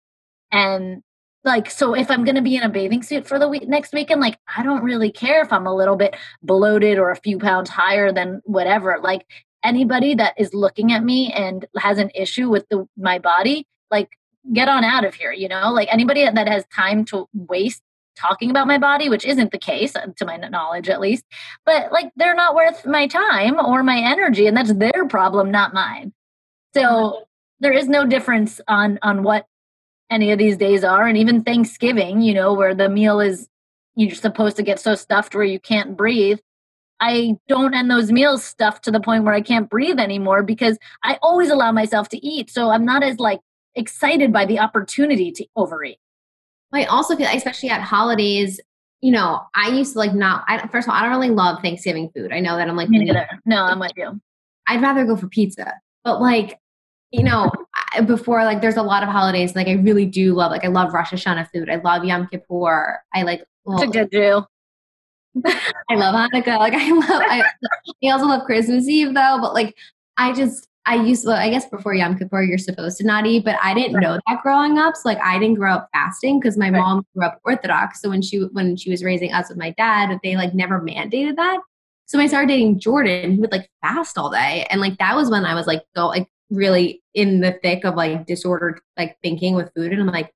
And like, so if I'm going to be in a bathing suit for the week next weekend, like, I don't really care if I'm a little bit bloated or a few pounds higher than whatever. Like, anybody that is looking at me and has an issue with the, my body, like get on out of here, you know? Like anybody that has time to waste talking about my body, which isn't the case uh, to my knowledge at least, but like they're not worth my time or my energy and that's their problem, not mine. So there is no difference on on what any of these days are and even Thanksgiving, you know, where the meal is you're supposed to get so stuffed where you can't breathe I don't end those meals stuffed to the point where I can't breathe anymore because I always allow myself to eat. So I'm not as like excited by the opportunity to overeat. I also feel, especially at holidays, you know, I used to like not. I, first of all, I don't really love Thanksgiving food. I know that I'm like, Me neither. no, I'm with you. I'd rather go for pizza, but like, you know, before like, there's a lot of holidays. Like, I really do love. Like, I love Rosh Hashanah food. I love Yom Kippur. I like. Well, it's a good do. I love Hanukkah. Like I love. I, I also love Christmas Eve though. But like I just I used. Well, I guess before Yom Kippur you're supposed to not eat, but I didn't know that growing up. So like I didn't grow up fasting because my right. mom grew up Orthodox. So when she when she was raising us with my dad, they like never mandated that. So when I started dating Jordan, he would like fast all day, and like that was when I was like go like really in the thick of like disordered like thinking with food, and I'm like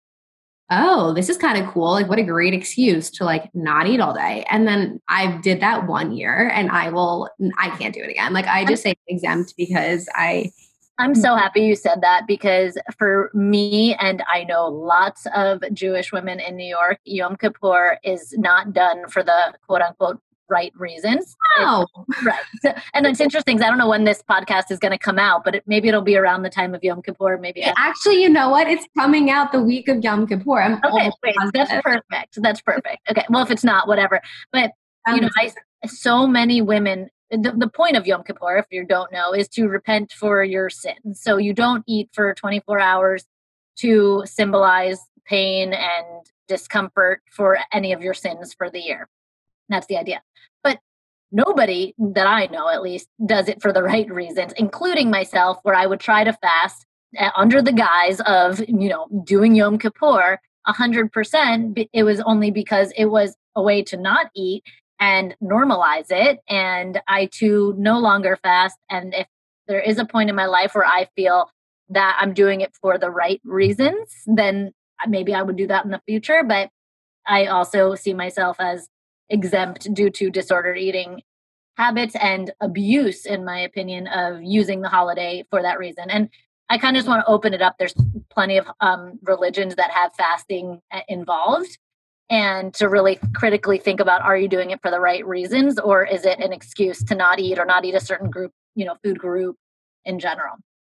oh, this is kind of cool. Like, what a great excuse to like not eat all day. And then I did that one year and I will, I can't do it again. Like, I just say exempt because I. I'm so happy you said that because for me, and I know lots of Jewish women in New York, Yom Kippur is not done for the quote unquote right reasons. Oh, right. So, and it's interesting. I don't know when this podcast is going to come out, but it, maybe it'll be around the time of Yom Kippur. Maybe actually, you know what? It's coming out the week of Yom Kippur. I'm okay, wait, that's perfect. That's perfect. Okay, well, if it's not, whatever. But you know, um, I so many women. The, the point of Yom Kippur, if you don't know, is to repent for your sins. So you don't eat for 24 hours to symbolize pain and discomfort for any of your sins for the year. That's the idea. But nobody that I know, at least, does it for the right reasons, including myself, where I would try to fast uh, under the guise of, you know, doing Yom Kippur 100%. It was only because it was a way to not eat and normalize it. And I too no longer fast. And if there is a point in my life where I feel that I'm doing it for the right reasons, then maybe I would do that in the future. But I also see myself as exempt due to disordered eating habits and abuse, in my opinion, of using the holiday for that reason. And I kind of just want to open it up. There's plenty of um, religions that have fasting uh, involved and to really critically think about are you doing it for the right reasons or is it an excuse to not eat or not eat a certain group you know food group in general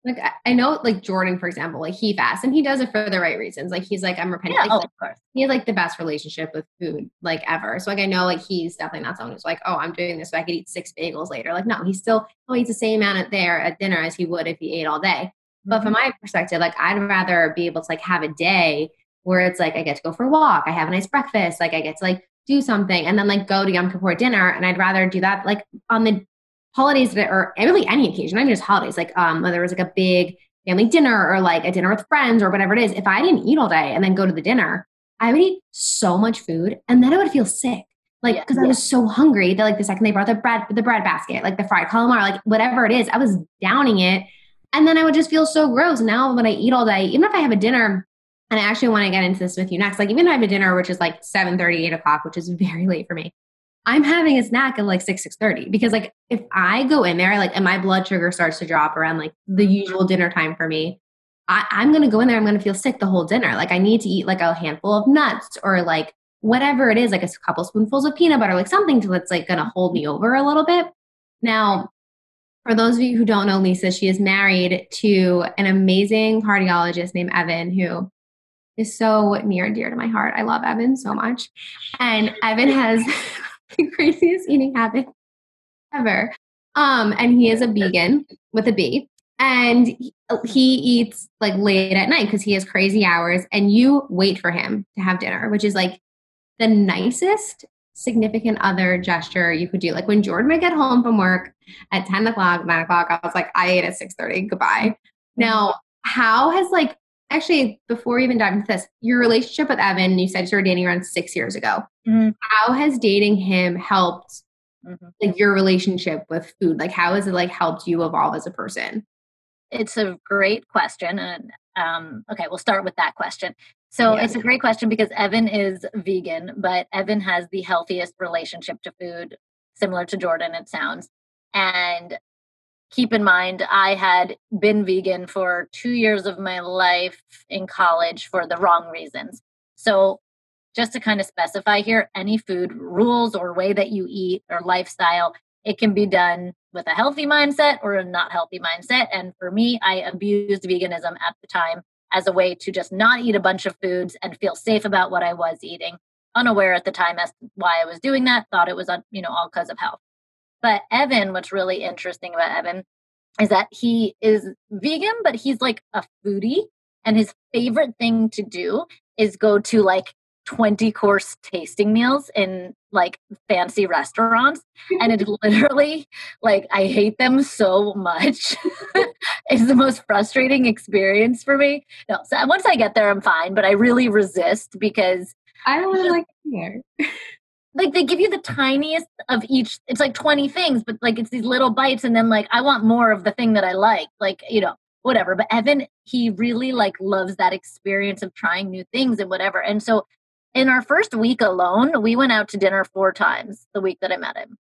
like I know like Jordan, for example, like he fasts and he does it for the right reasons. Like he's like, I'm repenting. Yeah, like, oh, of course. He has like the best relationship with food like ever. So like I know like he's definitely not someone who's like, oh, I'm doing this so I could eat six bagels later. Like no, he still oh, eats the same amount at there at dinner as he would if he ate all day. But from mm-hmm. my perspective, like I'd rather be able to like have a day where it's like I get to go for a walk, I have a nice breakfast, like I get to like do something and then like go to Yom Kippur dinner. And I'd rather do that like on the holidays that or really any occasion, I mean, just holidays, like um whether it was like a big family dinner or like a dinner with friends or whatever it is. If I didn't eat all day and then go to the dinner, I would eat so much food and then I would feel sick. Like because yeah, I was so hungry that like the second they brought the bread the bread basket, like the fried calamari, like whatever it is, I was downing it. And then I would just feel so gross. Now when I eat all day, even if I have a dinner and I actually want to get into this with you next. Like even if I have a dinner, which is like 7 30, 8 o'clock, which is very late for me. I'm having a snack at like 6, 6.30 Because like if I go in there, like and my blood sugar starts to drop around like the mm-hmm. usual dinner time for me, I, I'm gonna go in there, I'm gonna feel sick the whole dinner. Like I need to eat like a handful of nuts or like whatever it is, like a couple spoonfuls of peanut butter, like something that's like gonna hold me over a little bit. Now, for those of you who don't know Lisa, she is married to an amazing cardiologist named Evan, who is so near and dear to my heart. I love Evan so much. And Evan has craziest eating habit ever. Um, and he is a vegan with a B. And he eats like late at night because he has crazy hours. And you wait for him to have dinner, which is like the nicest significant other gesture you could do. Like when Jordan would get home from work at 10 o'clock, 9 o'clock, I was like, I ate at 6 30. Goodbye. Now, how has like actually, before we even dive into this, your relationship with Evan, you said you started dating around six years ago. Mm-hmm. How has dating him helped mm-hmm. like your relationship with food? Like how has it like helped you evolve as a person? It's a great question. And um, okay, we'll start with that question. So yeah. it's a great question because Evan is vegan, but Evan has the healthiest relationship to food, similar to Jordan, it sounds. And keep in mind, I had been vegan for two years of my life in college for the wrong reasons. So, just to kind of specify here, any food rules or way that you eat or lifestyle, it can be done with a healthy mindset or a not healthy mindset. And for me, I abused veganism at the time as a way to just not eat a bunch of foods and feel safe about what I was eating. Unaware at the time as why I was doing that, thought it was, uh, you know, all because of health. But Evan, what's really interesting about Evan is that he is vegan, but he's like a foodie. And his favorite thing to do is go to like 20 course tasting meals in like fancy restaurants. and it literally, like, I hate them so much. it's the most frustrating experience for me. No, so once I get there, I'm fine, but I really resist because I don't like here like they give you the tiniest of each it's like 20 things but like it's these little bites and then like i want more of the thing that i like like you know whatever. But evan he really like loves that experience of trying new things and whatever. And so in our first week alone we went out to dinner four times the week that i met him.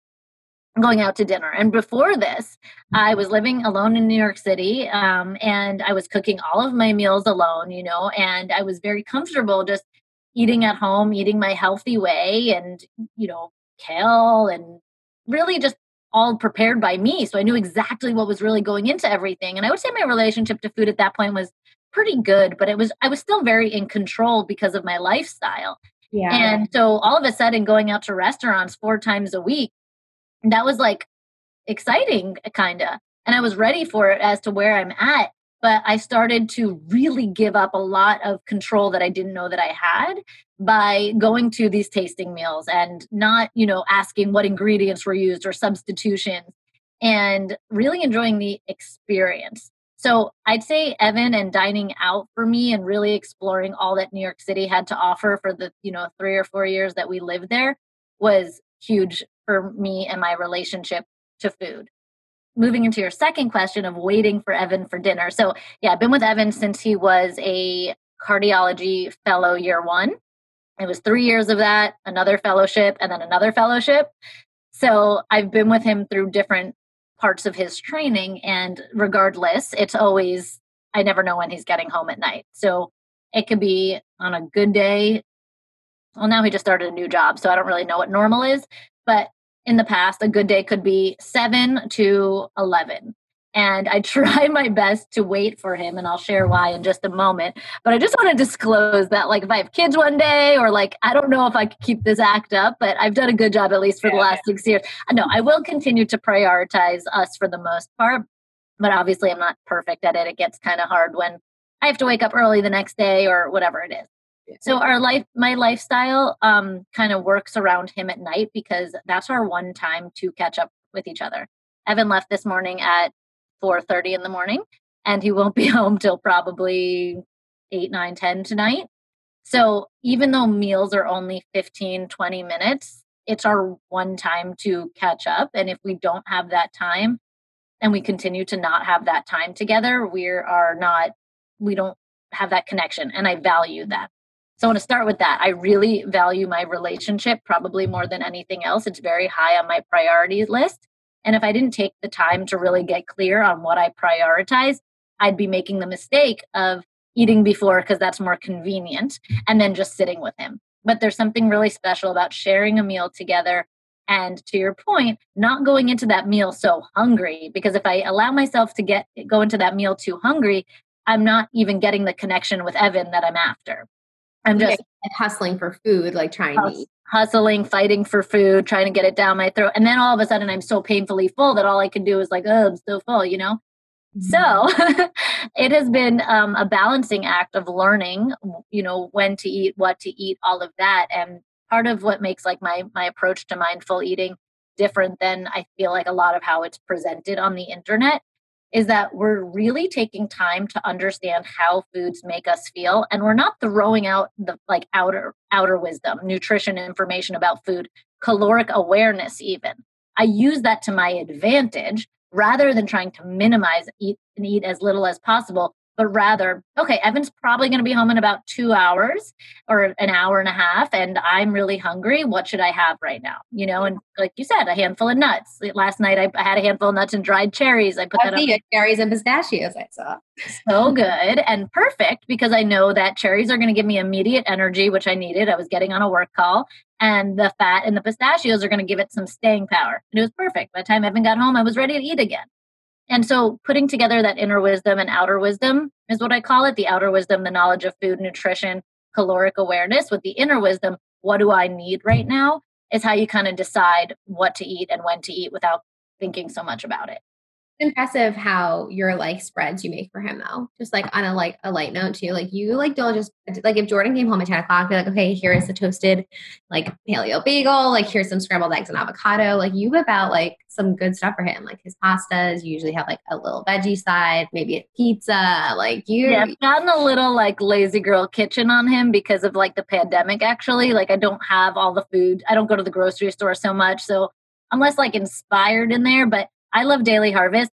Going out to dinner. And before this i was living alone in new york city um, and i was cooking all of my meals alone you know and i was very comfortable just eating at home, eating my healthy way, and, you know, kale and really just all prepared by me. So I knew exactly what was really going into everything. And I would say my relationship to food at that point was pretty good, but it was, I was still very in control because of my lifestyle. Yeah. And so all of a sudden going out to restaurants four times a week, that was like exciting eh, kind of. And I was ready for it as to where I'm at but I started to really give up a lot of control that I didn't know that I had by going to these tasting meals and not, you know, asking what ingredients were used or substitutions and really enjoying the experience. So I'd say Evan and dining out for me and really exploring all that New York City had to offer for the, you know, 3 or 4 years that we lived there was huge for me and my relationship to food moving into your second question of waiting for Evan for dinner. So, yeah, I've been with Evan since he was a cardiology fellow year one. It was three years of that, another fellowship, and then another fellowship. So I've been with him through different parts of his training. And regardless, it's always, I never know when he's getting home at night. So it could be on a good day. Well, now he just started a new job. So I don't really know what normal is. But in the past, a good day could be seven to 11 and I try my best to wait for him and I'll share why in just a moment. But I just want to disclose that like if I have kids one day or like I don't know if I could keep this act up, but I've done a good job at least for the last 6 years. No, I will continue to prioritize us for the most part, but obviously I'm not perfect at it. It gets kind of hard when I have to wake up early the next day or whatever it is. So our life my lifestyle um kind of works around him at night because that's our one time to catch up with each other. Evan left this morning at 4.30 in the morning and he won't be home till probably 8 9 10 tonight. So even though meals are only 15 20 minutes it's our one time to catch up and if we don't have that time and we continue to not have that time together we are not we don't have that connection and i value that so i want to start with that i really value my relationship probably more than anything else it's very high on my priorities list and if I didn't take the time to really get clear on what I prioritize, I'd be making the mistake of eating before because that's more convenient and then just sitting with him. But there's something really special about sharing a meal together. And to your point, not going into that meal so hungry, because if I allow myself to get go into that meal too hungry, I'm not even getting the connection with Evan that I'm after. I'm just hustling for food, like trying to eat hustling, fighting for food, trying to get it down my throat. And then all of a sudden I'm so painfully full that all I can do is like, oh, I'm so full, you know? Mm-hmm. So it has been um, a balancing act of learning, you know, when to eat, what to eat, all of that. And part of what makes like my my approach to mindful eating different than I feel like a lot of how it's presented on the internet is that we're really taking time to understand how foods make us feel and we're not throwing out the like outer outer wisdom nutrition information about food caloric awareness even. I use that to my advantage rather than trying to minimize eat and eat as little as possible but rather, okay, Evan's probably going to be home in about two hours or an hour and a half, and I'm really hungry. What should I have right now? You know, and like you said, a handful of nuts. Last night I, I had a handful of nuts and dried cherries. I put that up. Cherries and pistachios, I saw. So good and perfect because I know that cherries are going to give me immediate energy, which I needed. I was getting on a work call, and the fat and the pistachios are going to give it some staying power. And it was perfect. By the time Evan got home, I was ready to eat again. And so putting together that inner wisdom and outer wisdom is what I call it the outer wisdom, the knowledge of food, nutrition, caloric awareness, with the inner wisdom, what do I need right now, is how you kind of decide what to eat and when to eat without thinking so much about it impressive how your like spreads you make for him though. Just like on a like a light note too. Like you like don't just like if Jordan came home at 10 o'clock, be like, okay, here is the toasted like paleo bagel, like here's some scrambled eggs and avocado. Like you whip out like some good stuff for him. Like his pastas usually have like a little veggie side, maybe a pizza. Like you Yeah, I've gotten a little like lazy girl kitchen on him because of like the pandemic actually. Like I don't have all the food. I don't go to the grocery store so much. So I'm less like inspired in there, but I love Daily Harvest.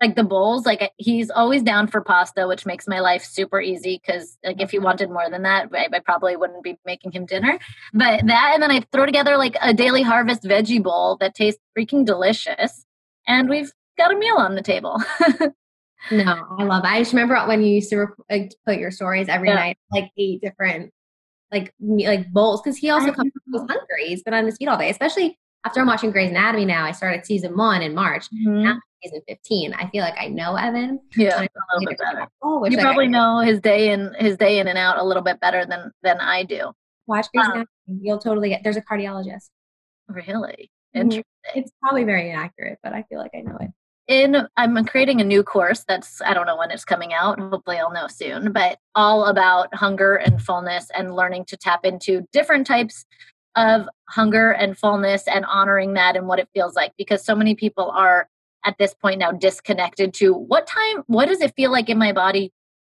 Like the bowls, like he's always down for pasta, which makes my life super easy. Because like if he mm-hmm. wanted more than that, I, I probably wouldn't be making him dinner. But that, and then I throw together like a Daily Harvest veggie bowl that tastes freaking delicious, and we've got a meal on the table. no, I love. It. I just remember when you used to like, put your stories every yeah. night, like eight different like like bowls because he also comes hungry. He's been on his feet all day, especially after I'm watching Grey's Anatomy now, I started season one in March. Mm-hmm. Now season 15. I feel like I know Evan. Yeah, a little bit better. Oh, you probably know his day in his day in and out a little bit better than than I do. Watch Grey's um, Anatomy. You'll totally get. There's a cardiologist. Really mm-hmm. interesting. It's probably very inaccurate, but I feel like I know it. In I'm creating a new course that's I don't know when it's coming out. Hopefully, I'll know soon. But all about hunger and fullness and learning to tap into different types of hunger and fullness and honoring that and what it feels like because so many people are at this point now disconnected to what time what does it feel like in my body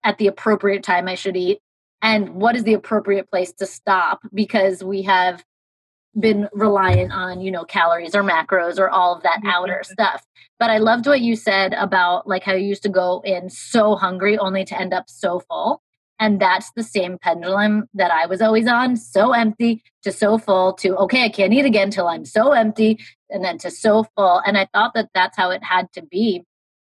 at the appropriate time I should eat? And what is the appropriate place to stop? Because we have been reliant on you know calories or macros or all of that mm-hmm. outer stuff. But i loved what you said about like how you used to go in so hungry only to end up so full And that's the same pendulum that I was always on so empty to so full to, okay, I can't eat again till I'm so empty, and then to so full. And I thought that that's how it had to be.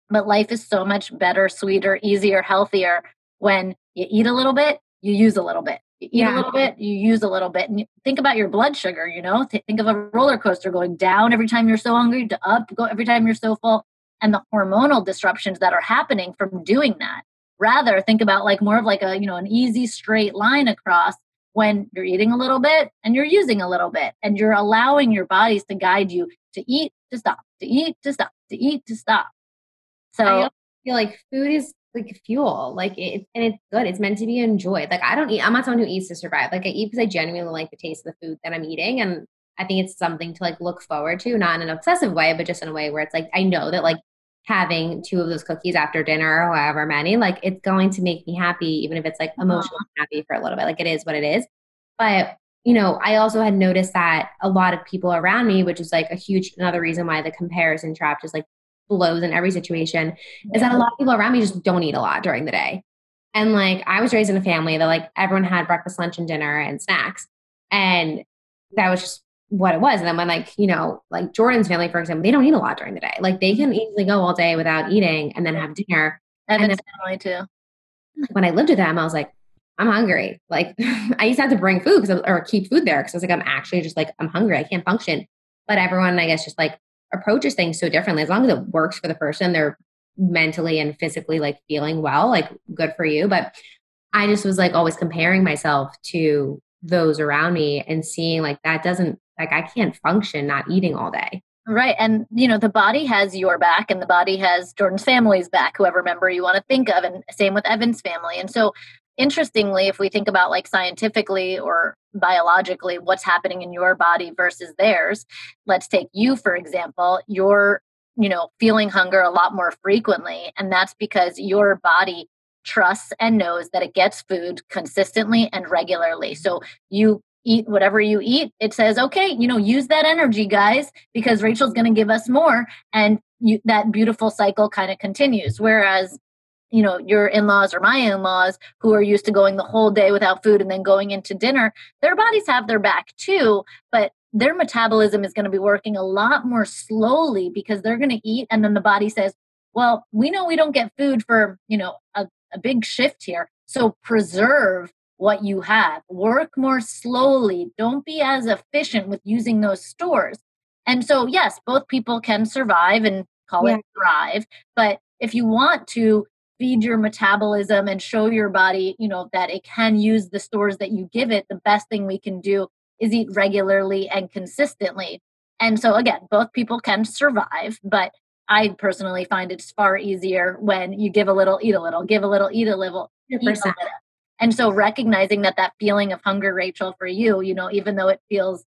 But life is so much better, sweeter, easier, healthier when you eat a little bit, you use a little bit. You eat yeah. a little bit, you use a little bit. And think about your blood sugar, you know, think of a roller coaster going down every time you're so hungry to up go every time you're so full and the hormonal disruptions that are happening from doing that rather think about like more of like a you know an easy straight line across when you're eating a little bit and you're using a little bit and you're allowing your bodies to guide you to eat to stop to eat to stop to eat to stop. So i feel like food is like fuel like it and it's good it's meant to be enjoyed like i don't eat i'm not someone who eats to survive like i eat because i genuinely like the taste of the food that i'm eating and i think it's something to like look forward to not in an obsessive way but just in a way where it's like i know that like having two of those cookies after dinner or however many, like it's going to make me happy, even if it's like uh-huh. emotionally happy for a little bit. Like it is what it is. But, you know, I also had noticed that a lot of people around me, which is like a huge another reason why the comparison trap just like blows in every situation, yeah. is that a lot of people around me just don't eat a lot during the day. And like I was raised in a family that like everyone had breakfast, lunch, and dinner and snacks. And that was just what it was. And then when like, you know, like Jordan's family, for example, they don't eat a lot during the day. Like they can easily go all day without eating and then have dinner. Evan's family too. When I lived with them, I was like, I'm hungry. Like I used to have to bring food or keep food there because I was like, I'm actually just like, I'm hungry. I can't function. But everyone, I guess, just like approaches things so differently. As long as it works for the person, they're mentally and physically like feeling well, like good for you. But I just was like always comparing myself to those around me and seeing like that doesn't like I can't function not eating all day. Right. And, you know, the body has your back and the body has Jordan's family's back, whoever member you want to think of. And same with Evan's family. And so, interestingly, if we think about like scientifically or biologically what's happening in your body versus theirs, let's take you, for example, you're, you know, feeling hunger a lot more frequently. And that's because your body trusts and knows that it gets food consistently and regularly. So you eat whatever you eat it says okay you know use that energy guys because rachel's going to give us more and you, that beautiful cycle kind of continues. Whereas you know your in-laws or my in-laws who are used to going the whole day without food and then going into dinner their bodies have their back too but their metabolism is going to be working a lot more slowly because they're going to eat and then the body says well we know we don't get food for you know a, a big shift here so preserve what you have. Work more slowly. Don't be as efficient with using those stores. And so, yes, both people can survive and call yeah. it thrive. But if you want to feed your metabolism and show your body, you know, that it can use the stores that you give it, the best thing we can do is eat regularly and consistently. And so, again, both people can survive, but I personally find it's far easier when you give a little, eat a little, give a little, eat a little. Eat a little. And so recognizing that that feeling of hunger, Rachel, for you, you know, even though it feels,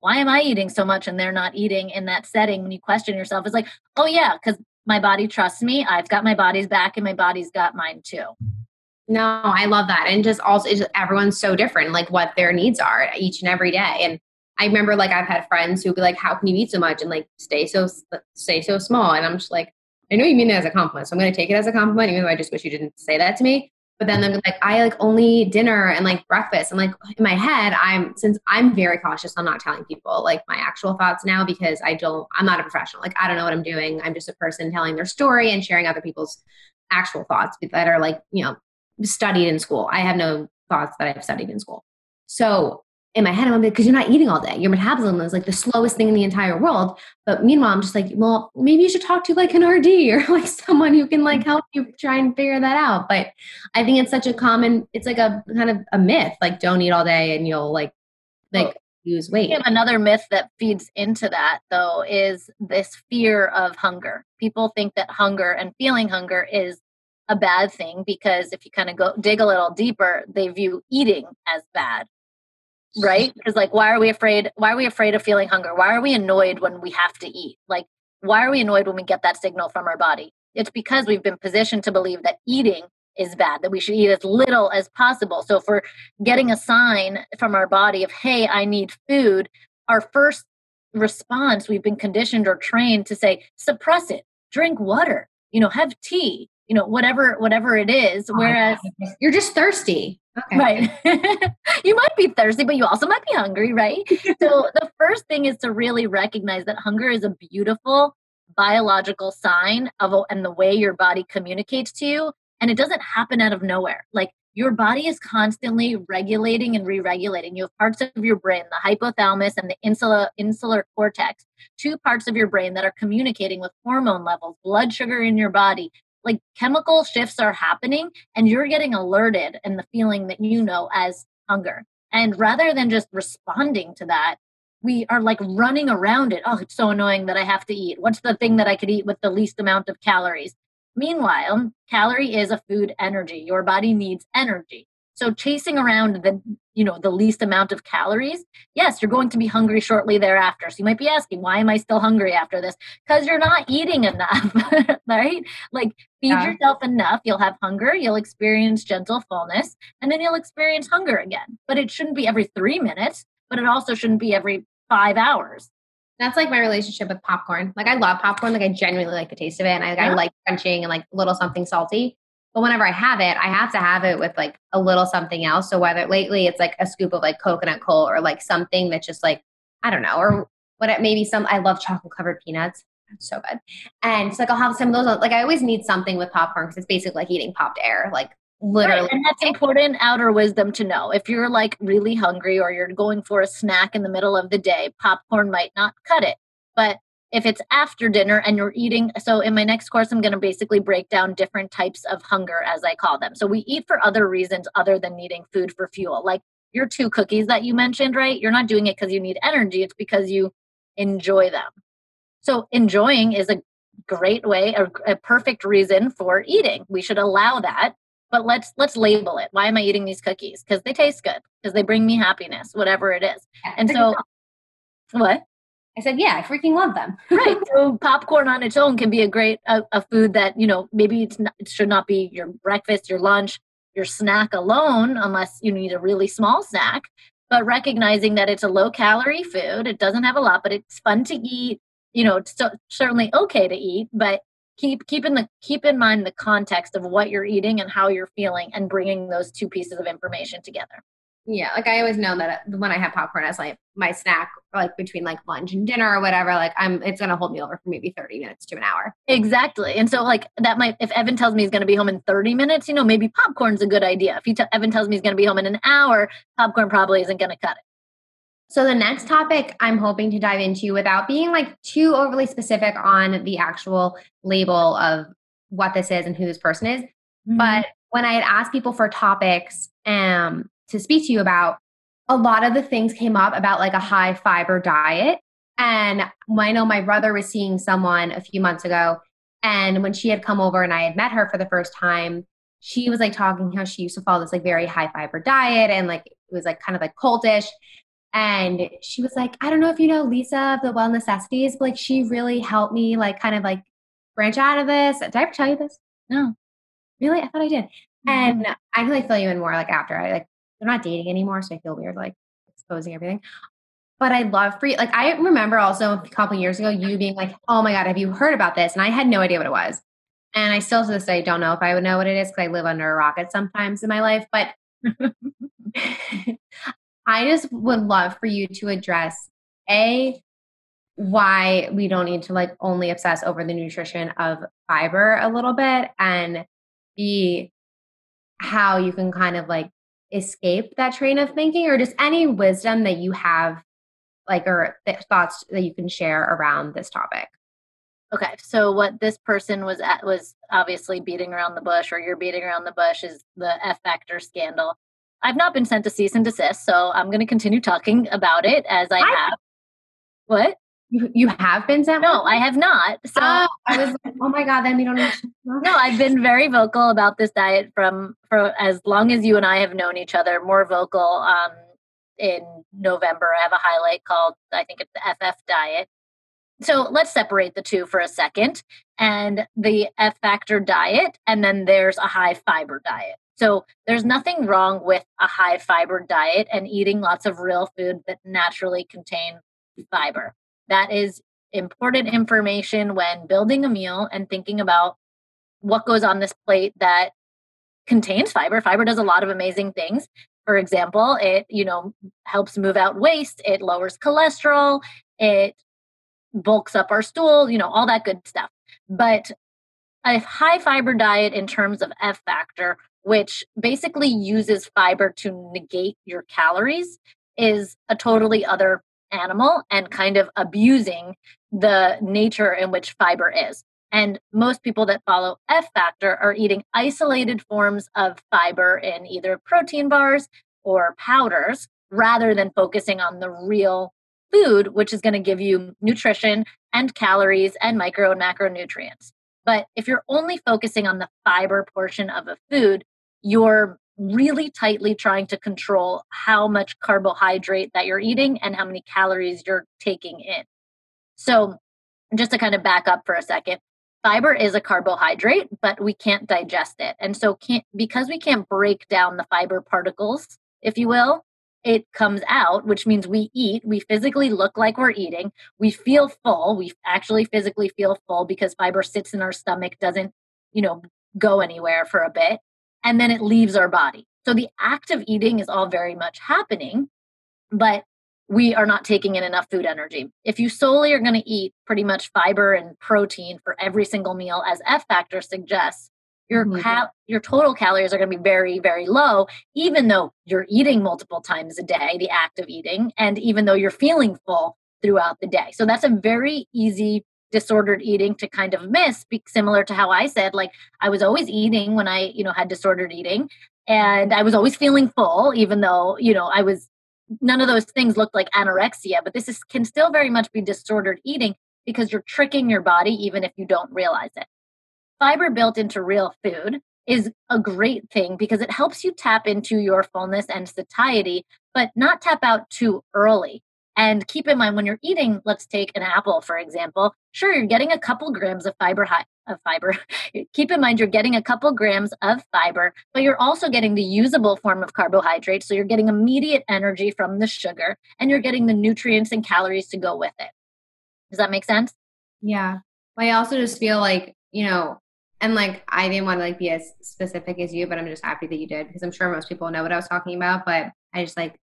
why am I eating so much and they're not eating in that setting? When you question yourself, it's like, oh yeah, because my body trusts me. I've got my body's back and my body's got mine too. No, I love that. And just also, just, everyone's so different, like what their needs are each and every day. And I remember like I've had friends who be like, how can you eat so much and like stay so, uh, stay so small? And I'm just like, I know you mean it as a compliment. So I'm going to take it as a compliment, even though I just wish you didn't say that to me. But then they're like, I like only dinner and like breakfast. And like in my head, I'm since I'm very cautious, I'm not telling people like my actual thoughts now because I don't, I'm not a professional. Like I don't know what I'm doing. I'm just a person telling their story and sharing other people's actual thoughts that are like, you know, studied in school. I have no thoughts that I've studied in school. So in my head, I'm like, because you're not eating all day. Your metabolism is like the slowest thing in the entire world. But meanwhile, I'm just like, well, maybe you should talk to like an RD or like someone who can like help you try and figure that out. But I think it's such a common, it's like a kind of a myth, like don't eat all day and you'll like, like, lose weight. Another myth that feeds into that, though, is this fear of hunger. People think that hunger and feeling hunger is a bad thing because if you kind of go dig a little deeper, they view eating as bad right? Because like why are we afraid why are we afraid of feeling hunger? Why are we annoyed when we have to eat? Like why are we annoyed when we get that signal from our body? It's because we've been positioned to believe that eating is bad that we should eat as little as possible. So if we're getting a sign from our body of hey i need food our first response we've been conditioned or trained to say suppress it. Drink water. You know have tea you know whatever whatever it is Oh, whereas you're just thirsty. Okay. right. You might be thirsty but you also might be hungry right? So the first thing is to really recognize that hunger is a beautiful biological sign of a, and the way your body communicates to you and it doesn't happen out of nowhere. Like your body is constantly regulating and re-regulating. You have parts of your brain the hypothalamus and the insular insular cortex two parts of your brain that are communicating with hormone levels blood sugar in your body like chemical shifts are happening and you're getting alerted and the feeling that you know as hunger. And rather than just responding to that, we are like running around it. Oh, it's so annoying that I have to eat. What's the thing that I could eat with the least amount of calories? Meanwhile, calorie is a food energy. Your body needs energy. So chasing around the you know the least amount of calories, yes, you're going to be hungry shortly thereafter. So you might be asking, why am I still hungry after this? Because you're not eating enough, right? Like feed Yeah. yourself enough, you'll have hunger, you'll experience gentle fullness, and then you'll experience hunger again. But it shouldn't be every three minutes, but it also shouldn't be every five hours. That's like my relationship with popcorn. Like I love popcorn. Like I genuinely like the taste of it, and I, I Yeah. like crunching and like a little something salty. But whenever I have it, I have to have it with like a little something else. So whether lately it's like a scoop of like Coconut Cult or like something that's just like I don't know, or what it maybe some. I love chocolate covered peanuts. So good. And so like I'll have some of those. Like I always need something with popcorn because it's basically like eating popped air. Like literally. Right, And that's important outer wisdom to know. If you're like really hungry or you're going for a snack in the middle of the day, popcorn might not cut it. But if it's after dinner and you're eating, so in my next course, I'm going to basically break down different types of hunger as I call them. So we eat for other reasons other than needing food for fuel. Like your two cookies that you mentioned, right? You're not doing it because you need energy, it's because you enjoy them. So enjoying is a great way, a, a perfect reason for eating. We should allow that but let's let's label it why am i eating these cookies because they taste good because they bring me happiness whatever it is and so what I said, yeah, I freaking love them. right. So popcorn on its own can be a great a, a food that you know maybe it's not, it should not be your breakfast your lunch your snack alone unless you need a really small snack. But recognizing that it's a low calorie food it doesn't have a lot but it's fun to eat you know it's certainly okay to eat but keep keep in the keep in mind the context of what you're eating and how you're feeling and bringing those two pieces of information together Yeah, like I always know that when I have popcorn as like my snack, like between like lunch and dinner or whatever, like I'm it's gonna hold me over for maybe thirty minutes to an hour. exactly and so like that might if evan tells me he's going to be home in 30 minutes you know maybe popcorn's a good idea. If he t- evan tells me he's going to be home in an hour popcorn probably isn't going to cut it. So the next topic I'm hoping to dive into without being like too overly specific on the actual label of what this is and who this person is, But when I had asked people for topics um, to speak to you about, a lot of the things came up about like a high fiber diet. And I know my brother was seeing someone a few months ago. And when she had come over and I had met her for the first time, she was like talking how she used to follow this like very high fiber diet and like it was like kind of like cultish. And she was like, I don't know if you know Lisa of the Well Necessities, but like she really helped me like kind of like branch out of this. Did I ever tell you this? no Really? I thought I did. Mm-hmm. And I can like fill you in more like after I like they're not dating anymore, so I feel weird like exposing everything. But I love free like I remember also a couple years ago you being like, Oh my god, have you heard about this? And I had no idea what it was. And I still to this day don't know if I would know what it is because I live under a rocket sometimes in my life. But I just would love for you to address A, why we don't need to like only obsess over the nutrition of fiber a little bit and B, how you can kind of like escape that train of thinking or just any wisdom that you have like or th- thoughts that you can share around this topic. Okay, so what this person was at was obviously beating around the bush, or you're beating around the bush, is the F Factor scandal. I've not been sent to cease and desist, so I'm going to continue talking about it as I I- have. What? You you have been sent No, one? I have not. So Oh, I was like, oh my god, then we don't no, I've been very vocal about this diet from for as long as you and I have known each other. More vocal. Um, in November, I have a highlight called I think it's the FF diet. So let's separate the two for a second. And the F factor diet, and then there's a high fiber diet. So there's nothing wrong with a high fiber diet and eating lots of real food that naturally contain fiber. That is important information when building a meal and thinking about what goes on this plate that contains fiber. Fiber does a lot of amazing things. For example, it, you know, helps move out waste, it lowers cholesterol, it bulks up our stool, you know, all that good stuff. But a high fiber diet in terms of F factor, which basically uses fiber to negate your calories, is a totally other animal and kind of abusing the nature in which fiber is. And most people that follow F factor are eating isolated forms of fiber in either protein bars or powders rather than focusing on the real food, which is going to give you nutrition and calories and micro and macronutrients. But if you're only focusing on the fiber portion of a food, you're really tightly trying to control how much carbohydrate that you're eating and how many calories you're taking in. So, just to kind of back up for a second, fiber is a carbohydrate, but we can't digest it. And so can't because we can't break down the fiber particles, if you will, it comes out, which means we eat, we physically look like we're eating, we feel full, we actually physically feel full because fiber sits in our stomach, doesn't, you know, go anywhere for a bit, and then it leaves our body. So the act of eating is all very much happening, but we are not taking in enough food energy. If you solely are going to eat pretty much fiber and protein for every single meal, as F factor suggests, your mm-hmm. cal- your total calories are going to be very very low even though you're eating multiple times a day the act of eating and even though you're feeling full throughout the day so that's a very easy disordered eating to kind of miss similar to how i said like i was always eating when i you know had disordered eating and i was always feeling full even though you know i was none of those things looked like anorexia but this is can still very much be disordered eating because you're tricking your body even if you don't realize it fiber built into real food is a great thing because it helps you tap into your fullness and satiety, but not tap out too early. And keep in mind when you're eating, let's take an apple for example. Sure, you're getting a couple grams of fiber of fiber. keep in mind you're getting a couple grams of fiber, but you're also getting the usable form of carbohydrate. So you're getting immediate energy from the sugar and you're getting the nutrients and calories to go with it. Does that make sense? Yeah. I also just feel like, you know, and like I didn't want to like be as specific as you, but I'm just happy that you did because I'm sure most people know what I was talking about. But I just like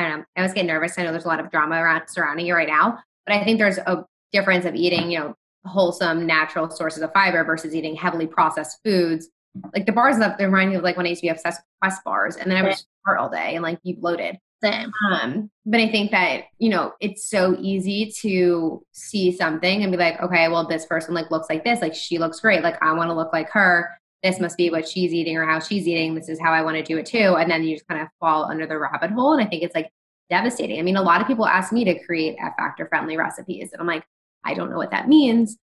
I don't know. I was getting nervous. I know there's a lot of drama around surrounding you right now, but I think there's a difference of eating, you know, wholesome, natural sources of fiber versus eating heavily processed foods. Like the bars that they remind me of like when I used to be obsessed with Quest bars, and then I would just eat all day and like be bloated. Same. Um, but I think that, you know, it's so easy to see something and be like, okay, well, this person like looks like this, like she looks great. Like I want to look like her. This must be what she's eating or how she's eating. This is how I want to do it too. And then you just kind of fall under the rabbit hole. And I think it's like devastating. I mean, a lot of people ask me to create F factor friendly recipes. And I'm like, I don't know what that means.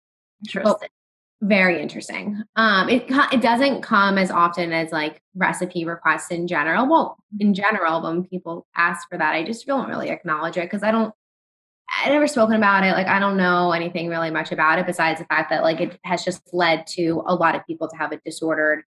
Interesting. Very interesting. Um, it it doesn't come as often as like recipe requests in general. Well, in general, when people ask for that, I just don't really acknowledge it because I don't. I never spoken about it. Like I don't know anything really much about it besides the fact that like it has just led to a lot of people to have a disordered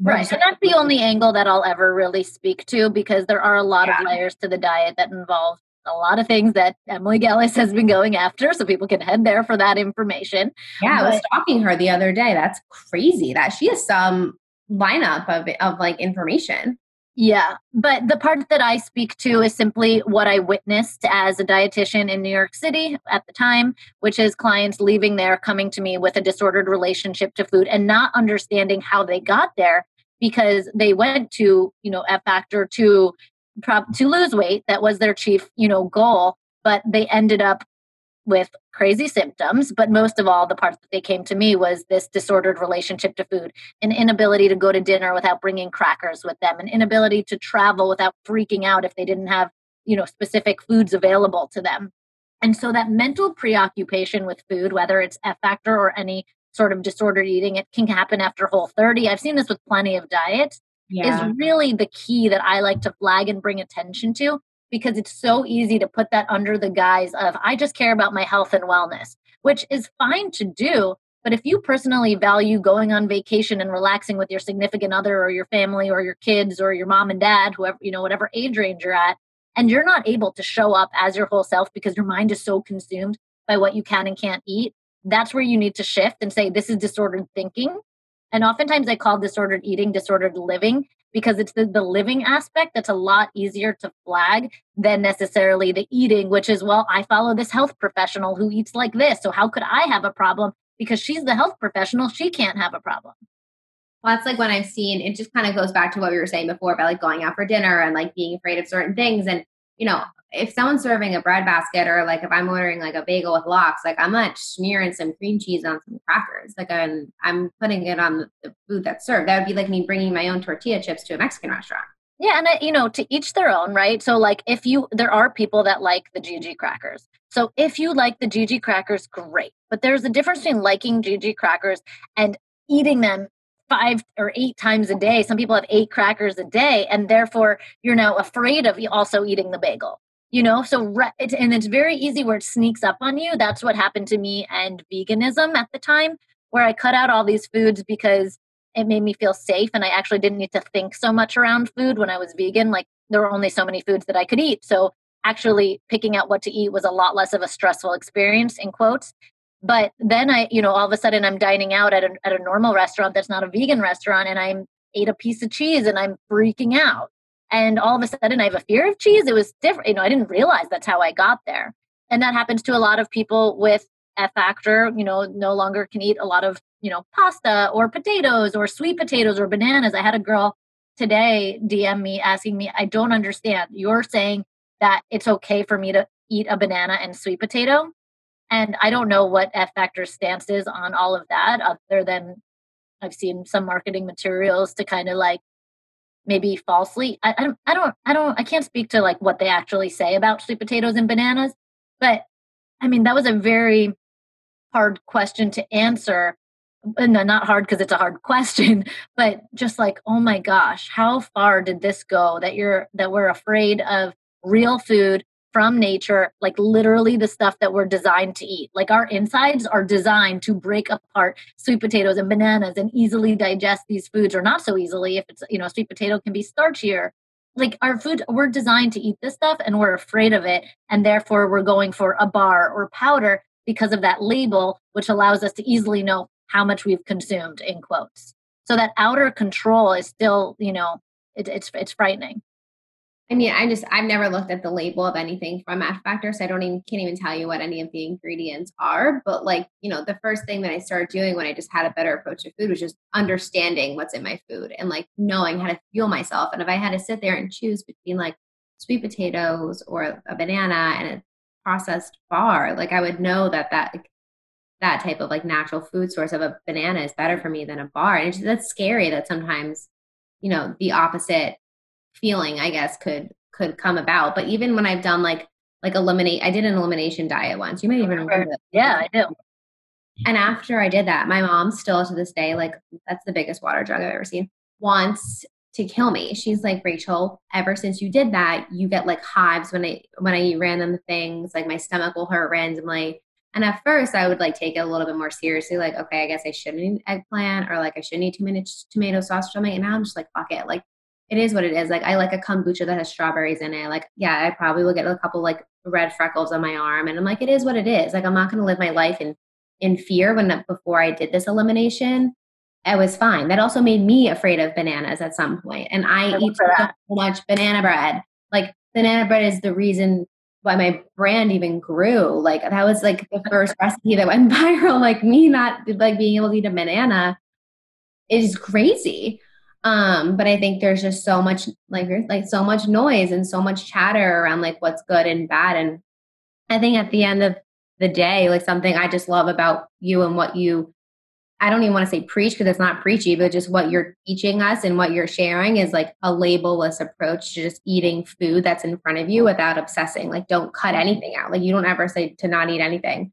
Right. And that's the only angle that I'll ever really speak to because there are a lot yeah. of layers to the diet that involve a lot of things that Emily Gellis has been going after, so people can head there for that information. Yeah, but, I was stalking her the other day. That's crazy that she has some lineup of of like information. Yeah, but the part that I speak to is simply what I witnessed as a dietitian in New York City at the time, which is clients leaving there coming to me with a disordered relationship to food and not understanding how they got there because they went to, you know, F Factor to to lose weight. That was their chief you know goal but they ended up with crazy symptoms but most of all the part that they came to me was this disordered relationship to food an inability to go to dinner without bringing crackers with them an inability to travel without freaking out if they didn't have you know specific foods available to them. And so that mental preoccupation with food whether it's f factor or any sort of disordered eating it can happen after whole 30 i've seen this with plenty of diets yeah. is really the key that I like to flag and bring attention to because it's so easy to put that under the guise of I just care about my health and wellness, which is fine to do. But if you personally value going on vacation and relaxing with your significant other or your family or your kids or your mom and dad, whoever, you know, whatever age range you're at, and you're not able to show up as your whole self because your mind is so consumed by what you can and can't eat, that's where you need to shift and say, this is disordered thinking And oftentimes I call disordered eating disordered living because it's the, the living aspect that's a lot easier to flag than necessarily the eating, which is, well, I follow this health professional who eats like this. So how could I have a problem? Because she's the health professional, she can't have a problem. Well, that's like when I've seen it just kind of goes back to what we were saying before about like going out for dinner and like being afraid of certain things. And, you know, if someone's serving a bread basket or like if I'm ordering like a bagel with lox, like I'm not smearing some cream cheese on some crackers. Like I'm, I'm putting it on the food that's served. That would be like me bringing my own tortilla chips to a Mexican restaurant. Yeah, and uh, you know, to each their own, right? So, like, if you, there are people that like the GG crackers. So, if you like the GG crackers, great. But there's a difference between liking GG crackers and eating them five or eight times a day. Some people have eight crackers a day, and therefore you're now afraid of also eating the bagel. You know, so it's, and it's very easy where it sneaks up on you. That's what happened to me and veganism at the time, where I cut out all these foods because it made me feel safe, and I actually didn't need to think so much around food when I was vegan. Like there were only so many foods that I could eat, so actually picking out what to eat was a lot less of a stressful experience in quotes but then I, you know, all of a sudden I'm dining out at a, at a normal restaurant that's not a vegan restaurant and I'm ate a piece of cheese and I'm freaking out. And all of a sudden I have a fear of cheese. It was different. You know, I didn't realize that's how I got there. And that happens to a lot of people with F factor, you know, no longer can eat a lot of, you know, pasta or potatoes or sweet potatoes or bananas. I had a girl today DM me asking me, I don't understand. You're saying that it's okay for me to eat a banana and sweet potato and I don't know what F Factor's stance is on all of that, other than I've seen some marketing materials to kind of like maybe falsely. I, I don't, I don't, I don't, I can't speak to like what they actually say about sweet potatoes and bananas, but I mean that was a very hard question to answer. Uh, no, not hard because it's a hard question, but just like, oh my gosh, how far did this go that you're that we're afraid of real food from nature, like literally the stuff that we're designed to eat. Like our insides are designed to break apart sweet potatoes and bananas and easily digest these foods, or not so easily. If it's, you know, sweet potato can be starchier. Like our food, we're designed to eat this stuff and we're afraid of it. And therefore, we're going for a bar or powder because of that label, which allows us to easily know how much we've consumed, in quotes. So that outer control is still, you know, it, it's it's frightening. I mean, I just I've never looked at the label of anything from F Factor, so I don't even can't even tell you what any of the ingredients are. But like, you know, the first thing that I started doing when I just had a better approach to food was just understanding what's in my food and like knowing how to fuel myself. And if I had to sit there and choose between like sweet potatoes or a banana and a processed bar, like I would know that that that type of like natural food source of a banana is better for me than a bar. And it's, that's scary that sometimes, you know, the opposite feeling i guess could could come about. But even when i've done like like eliminate i did an elimination diet once. You may even remember that. yeah i do. And after i did that my mom still to this day like that's the biggest water drug i've ever seen wants to kill me. She's like rachel ever since you did that you get like hives when i when i eat random things. Like my stomach will hurt randomly. And at first i would like take it a little bit more seriously like okay i guess i shouldn't eat eggplant or like i shouldn't eat too many tomato sauce or something and now i'm just like fuck it. Like it is what it is. Like I like a kombucha that has strawberries in it. Like, yeah, I probably will get a couple like red freckles on my arm. And I'm like, it is what it is. Like I'm not gonna live my life in in fear when before I did this elimination. I was fine. That also made me afraid of bananas at some point. And I, I eat so much banana bread. Like banana bread is the reason why my brand even grew. Like that was like the first recipe that went viral. Like me not like being able to eat a banana is crazy. Um, but I think there's just so much like like so much noise and so much chatter around like what's good and bad. And I think at the end of the day, like something I just love about you and what you I don't even want to say preach because it's not preachy, but just what you're teaching us and what you're sharing is like a labelless approach to just eating food that's in front of you without obsessing. Like, don't cut anything out. Like, you don't ever say to not eat anything.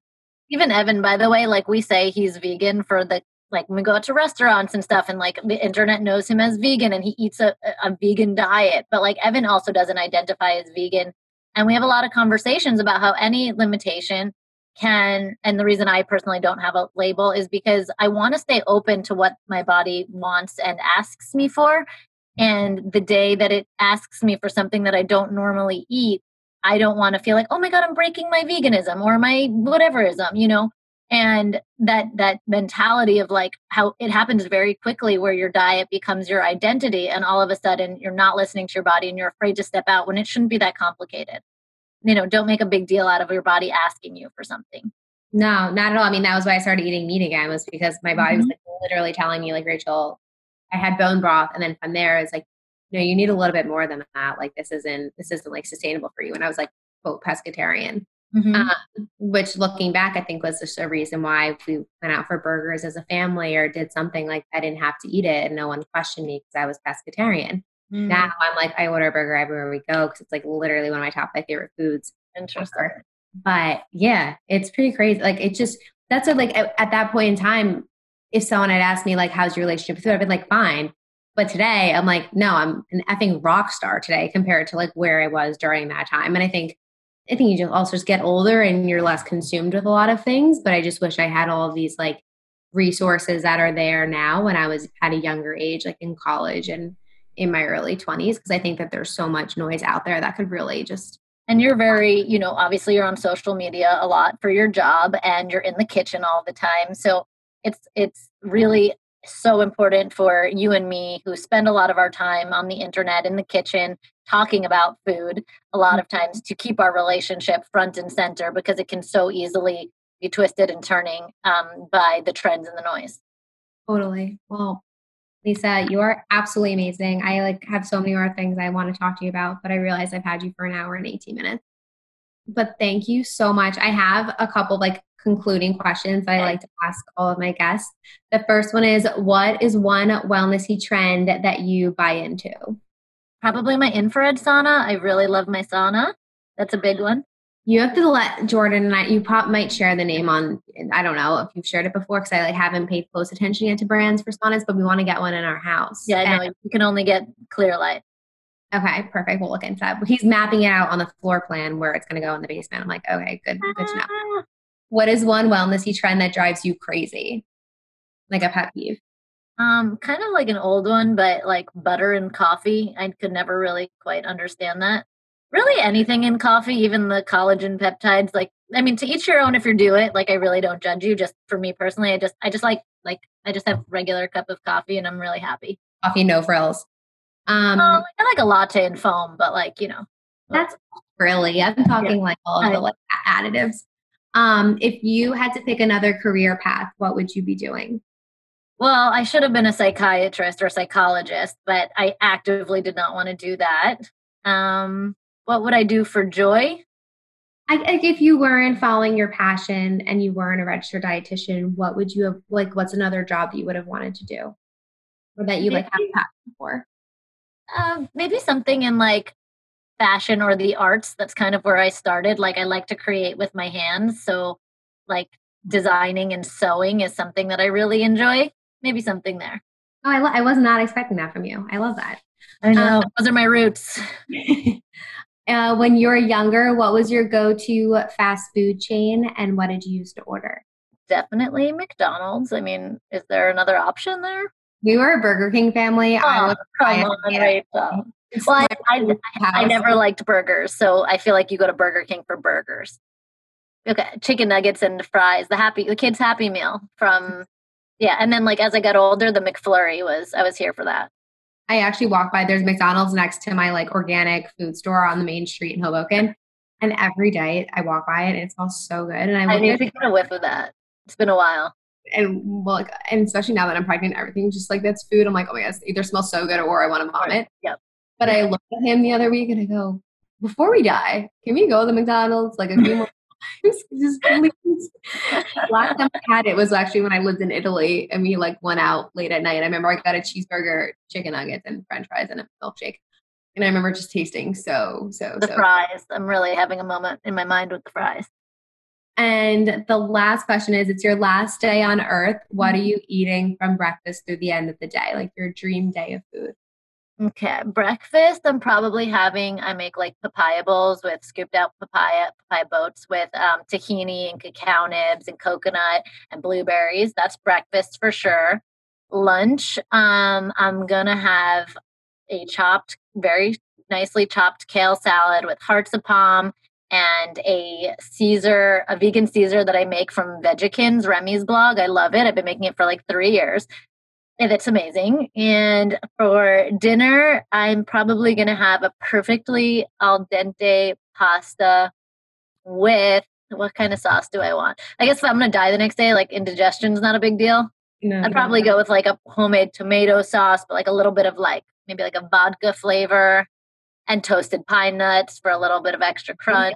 Even Evan, by the way, like we say he's vegan for the like when we go out to restaurants and stuff and like the internet knows him as vegan and he eats a, a vegan diet but like evan also doesn't identify as vegan and we have a lot of conversations about how any limitation can and the reason i personally don't have a label is because i want to stay open to what my body wants and asks me for and the day that it asks me for something that i don't normally eat i don't want to feel like oh my god i'm breaking my veganism or my whateverism you know and that that mentality of like how it happens very quickly where your diet becomes your identity and all of a sudden you're not listening to your body and you're afraid to step out when it shouldn't be that complicated. You know don't make a big deal out of your body asking you for something. No not at all. I mean that was why i started eating meat again was because my body mm-hmm. was like literally telling me like rachel i had bone broth and then from there it's like no you need a little bit more than that. Like this isn't this isn't like sustainable for you. And i was like quote pescatarian Mm-hmm. Um, which looking back, I think was just a reason why we went out for burgers as a family or did something like I didn't have to eat it and no one questioned me because I was pescatarian. Mm-hmm. Now I'm like, I order a burger everywhere we go because it's like literally one of my top five favorite foods. Interesting. But yeah, it's pretty crazy. Like it just, that's a, like at, at that point in time, if someone had asked me like, how's your relationship with food? I'd been like, fine. But today I'm like, no, I'm an effing rock star today compared to like where I was during that time. And I think I think you just also just get older and you're less consumed with a lot of things. But I just wish I had all these like resources that are there now when I was at a younger age, like in college and in my early 20s, because I think that there's so much noise out there that could really just. And you're very, you know, obviously you're on social media a lot for your job and you're in the kitchen all the time. So it's it's really so important for you and me who spend a lot of our time on the internet in the kitchen talking about food a lot of times to keep our relationship front and center because it can so easily be twisted and turning um, by the trends and the noise. Totally. Well lisa you are absolutely amazing. I like have so many more things i want to talk to you about but i realize i've had you for an hour and 18 minutes. But thank you so much. I have a couple like concluding questions I like to ask all of my guests. The first one is What is one wellnessy trend that you buy into? Probably my infrared sauna. I really love my sauna. That's a big one. You have to let Jordan and I, you pop, might share the name on, I don't know if you've shared it before because I like haven't paid close attention yet to brands for saunas, but we want to get one in our house. Yeah, I know. You can only get Clearlight. Okay, perfect. We'll look into that. He's mapping it out on the floor plan where it's going to go in the basement. I'm like, okay, good, good to know. Ah. What is one wellnessy trend that drives you crazy? Like a pet peeve? Um, kind of like an old one, but like butter and coffee. I could never really quite understand that. Really anything in coffee, even the collagen peptides, like I mean to each your own if you do it. Like I really don't judge you. Just for me personally, I just I just like like I just have regular cup of coffee and I'm really happy. Coffee, no frills. Um, um I like a latte and foam, but like, you know. That's really I'm talking yeah. like all of the like additives. Um, if you had to pick another career path, what would you be doing? Well, I should have been a psychiatrist or psychologist, but I actively did not want to do that. Um, what would I do for joy? I, like if you weren't following your passion and you weren't a registered dietitian, what would you have like? What's another job that you would have wanted to do, or that you like have passion for? Um, maybe something in like fashion or the arts. That's kind of where I started. Like I like to create with my hands. So like designing and sewing is something that I really enjoy. Maybe something there. Oh, I, lo- I was not expecting that from you. I love that. I know. Um, Those are my roots. uh, when you were younger, what was your go to fast food chain and what did you use to order? Definitely McDonald's. I mean, is there another option there? We were a Burger King family. Oh, I was come on, Rachel. Well, I, I, I, never liked burgers, so I feel like you go to Burger King for burgers. Okay, chicken nuggets and fries. The happy, the kids' happy meal from, yeah. And then like as I got older, the McFlurry was. I was here for that. I actually walk by. There's McDonald's next to my like organic food store on the main street in Hoboken, and every day I walk by it, and it smells so good. And I, I need to get a whiff of that. It's been a while and well, like, and especially now that I'm pregnant, everything just like that's food. I'm like, oh my gosh, either smells so good or I want to vomit. Yep. But I looked at him the other week and I go, before we die, can we go to the McDonald's like a few more times? Just please. Last time I had it was actually when I lived in Italy and we like went out late at night. I remember I got a cheeseburger, chicken nuggets, and French fries and a milkshake. And I remember just tasting so, so, the so fries. I'm really having a moment in my mind with the fries. And the last question is it's your last day on earth. What mm-hmm. are you eating from breakfast through the end of the day? Like your dream day of food? Okay, breakfast. I'm probably having. I make like papaya bowls with scooped out papaya, papaya boats with um, tahini and cacao nibs and coconut and blueberries. That's breakfast for sure. Lunch. Um, I'm gonna have a chopped, very nicely chopped kale salad with hearts of palm and a Caesar, a vegan Caesar that I make from Veggiekins, Remy's blog. I love it. I've been making it for like three years. And it's amazing. And for dinner, I'm probably going to have a perfectly al dente pasta with what kind of sauce do I want? I guess if I'm going to die the next day, like indigestion is not a big deal. No, I'd probably go with like a homemade tomato sauce, but like a little bit of like maybe like a vodka flavor and toasted pine nuts for a little bit of extra crunch.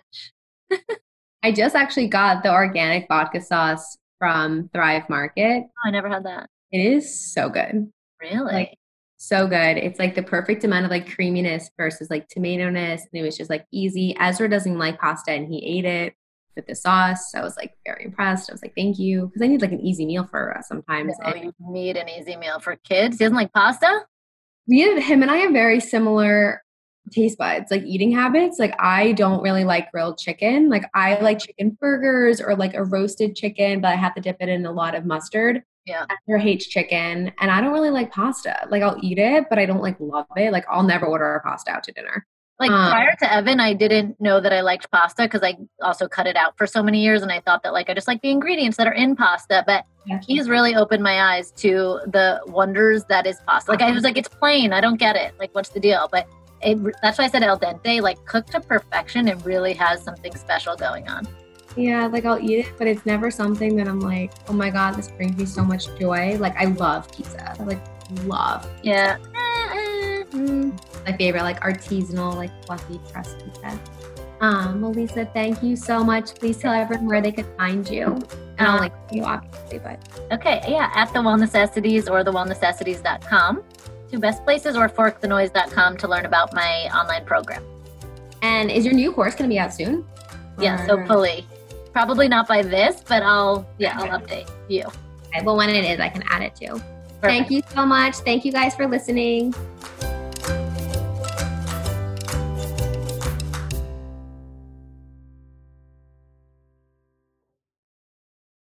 I just actually got the organic vodka sauce from Thrive Market. Oh, I never had that. It is so good. Really? Like, so good. It's like the perfect amount of like creaminess versus like tomato ness. And it was just like easy. Ezra doesn't like pasta and he ate it with the sauce. I was like very impressed. I was like, thank you. Because I need like an easy meal for us sometimes. No, and you need an easy meal for kids. He doesn't like pasta? We have him and I have very similar taste buds, like eating habits. Like I don't really like grilled chicken. Like I like chicken burgers or like a roasted chicken, but I have to dip it in a lot of mustard. Yeah. Esther hates chicken and I don't really like pasta. Like I'll eat it, but I don't like love it. Like I'll never order a pasta out to dinner. Like um, prior to Evan, I didn't know that I liked pasta because I also cut it out for so many years and I thought that like I just like the ingredients that are in pasta. But yeah. he's really opened my eyes to the wonders that is pasta. Like I was like, it's plain. I don't get it. Like what's the deal? But it, that's why I said al dente, like cooked to perfection, it really has something special going on. Yeah, like I'll eat it, but it's never something that I'm like, oh my god, this brings me so much joy. Like I love pizza, I like love. Pizza. Yeah, mm-hmm. my favorite, like artisanal, like fluffy crust pizza. Um, Melissa, thank you so much. Please tell everyone where they could find you. And I'll link you obviously, but okay, yeah, at the Well Necessities or thewellnecessities.com two best places or forkthenoise.com to learn about my online program. And is your new course going to be out soon? Yeah, so fully. Probably not by this, but I'll yeah, I'll update you. Okay, well when it is, I can add it too. Perfect. Thank you so much. Thank you guys for listening.